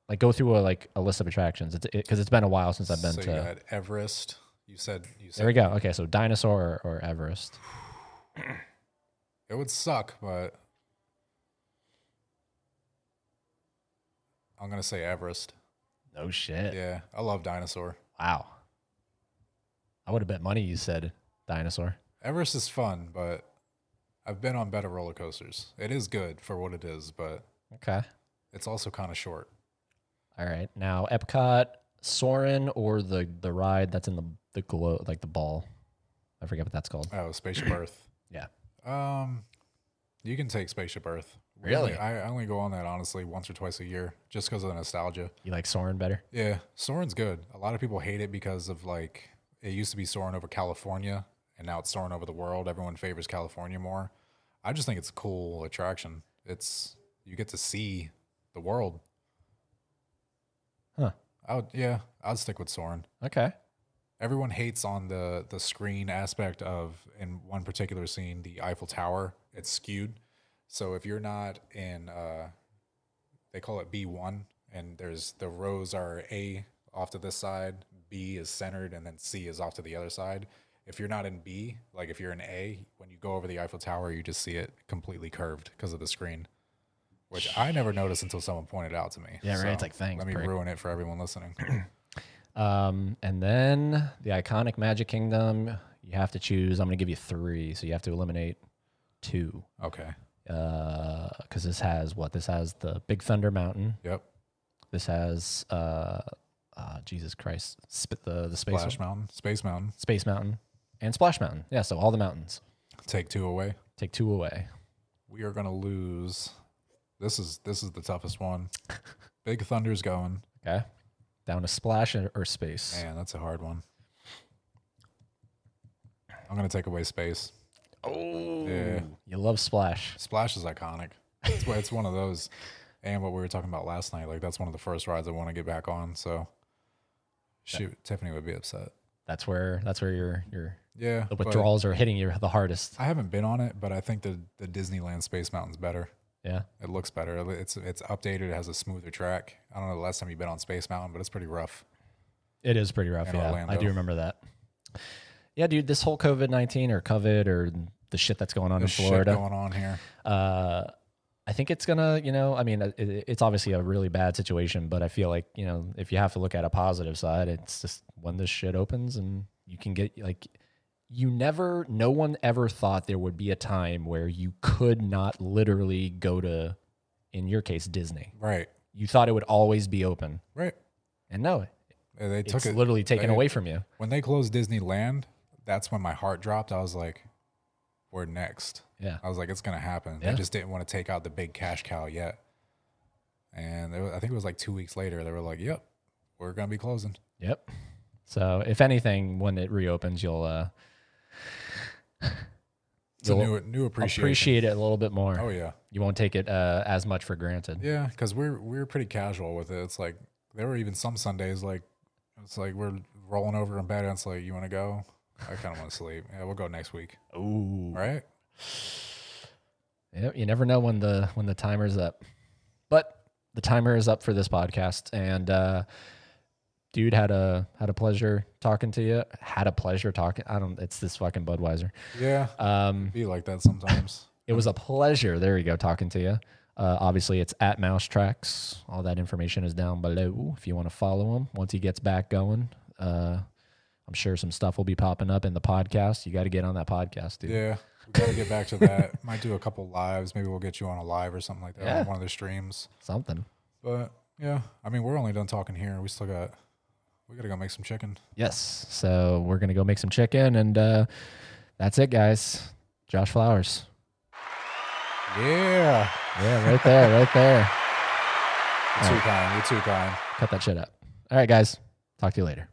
like go through a like a list of attractions. It's because it, has been a while since I've been so to. you got Everest. You said you said there we go. Okay, so dinosaur or, or Everest. it would suck, but I'm gonna say Everest. No shit. Yeah, I love dinosaur. Wow. I would have bet money you said dinosaur. Everest is fun, but I've been on better roller coasters. It is good for what it is, but Okay. it's also kind of short. All right. Now Epcot, Soarin', or the the ride that's in the the glow like the ball. I forget what that's called. Oh, Spaceship Earth. (clears throat) Yeah. Um, you can take Spaceship Earth. Really? I I only go on that honestly once or twice a year, just because of the nostalgia. You like Soarin' better? Yeah, Soren's good. A lot of people hate it because of like it used to be Soarin' over California, and now it's soaring over the world. Everyone favors California more. I just think it's a cool attraction. It's you get to see the world. Huh. I would, yeah, I'd stick with Soarin'. Okay. Everyone hates on the the screen aspect of in one particular scene the Eiffel Tower. It's skewed, so if you're not in, uh, they call it B one, and there's the rows are A off to this side, B is centered, and then C is off to the other side. If you're not in B, like if you're in A, when you go over the Eiffel Tower, you just see it completely curved because of the screen, which I never noticed until someone pointed out to me. Yeah, right. It's like, thanks, Let me prick. ruin it for everyone listening. (clears throat) (clears throat) Um, and then the iconic Magic Kingdom. You have to choose. I'm going to give you three, so you have to eliminate two. okay. Because this has what? This has the Big Thunder Mountain. Yep. This has uh, uh Jesus Christ, sp- the the space Splash Mountain, Space Mountain. Space Mountain and Splash Mountain. Yeah, so all the mountains. Take two away. Take two away. We are gonna lose. This is this is the toughest one. (laughs) Big Thunder's going. Okay, down to Splash or, or Space. Man, that's a hard one. I'm gonna take away space. Oh, Yeah. you love Splash. Splash is iconic. It's, it's one of those, and what we were talking about last night. Like that's one of the first rides I want to get back on. So, shoot, Tiffany would be upset. That's where that's where your your Yeah, the withdrawals are hitting you the hardest. I haven't been on it, but I think the the Disneyland Space Mountain's better. Yeah. It looks better. It's it's updated. It has a smoother track. I don't know the last time you've been on Space Mountain, but it's pretty rough. It is pretty rough. in Yeah, I do remember that. Yeah, dude, this whole COVID nineteen or COVID or the shit that's going on in shit Florida. going on here. uh, I think it's gonna, you know, I mean, it, it's obviously a really bad situation, but I feel like, you know, if you have to look at a positive side, it's just when this shit opens and you can get like, you never, no one ever thought there would be a time where you could not literally go to in your case, Disney. Right. You thought it would always be open. Right. And no, They took it's it literally taken they- away from you. when they closed Disneyland. That's when my heart dropped. I was like, "We're next." Yeah. I was like, "It's gonna happen." Yeah. They just didn't want to take out the big cash cow yet. And I think it was like two weeks later. They were like, "Yep, we're gonna be closing." Yep. So if anything, when it reopens, you'll uh, It's a new new appreciation. appreciate it a little bit more. Oh yeah, You won't take it uh, as much for granted. yeah. Because we're we're pretty casual with it. It's like there were even some Sundays like it's like we're rolling over in bed and it's like, "You want to go?" I kind of want to sleep. Yeah, we'll go next week. Ooh. Right? Yep, you never know when the when the timer's up. But the timer is up for this podcast and uh dude had a had a pleasure talking to you. Had a pleasure talking. I don't it's this fucking Budweiser. Yeah. Um Be like that sometimes. (laughs) it was a pleasure. There you go talking to you. Uh, obviously, it's at Mouse Tracks. All that information is down below if you want to follow him once he gets back going. Uh, I'm sure some stuff will be popping up in the podcast. You got to get on that podcast, dude. Yeah. We got to get back to that. (laughs) Might do a couple lives. Maybe we'll get you on a live or something like that Yeah. on one of the streams. Something. But yeah, I mean, we're only done talking here. We still got, we got to go make some chicken. Yes. So we're gonna go make some chicken, and uh, that's it, guys. Josh Flowers. Yeah. Yeah, right there, right there. You're too kind. You're too kind. Cut that shit up. All right, guys. Talk to you later.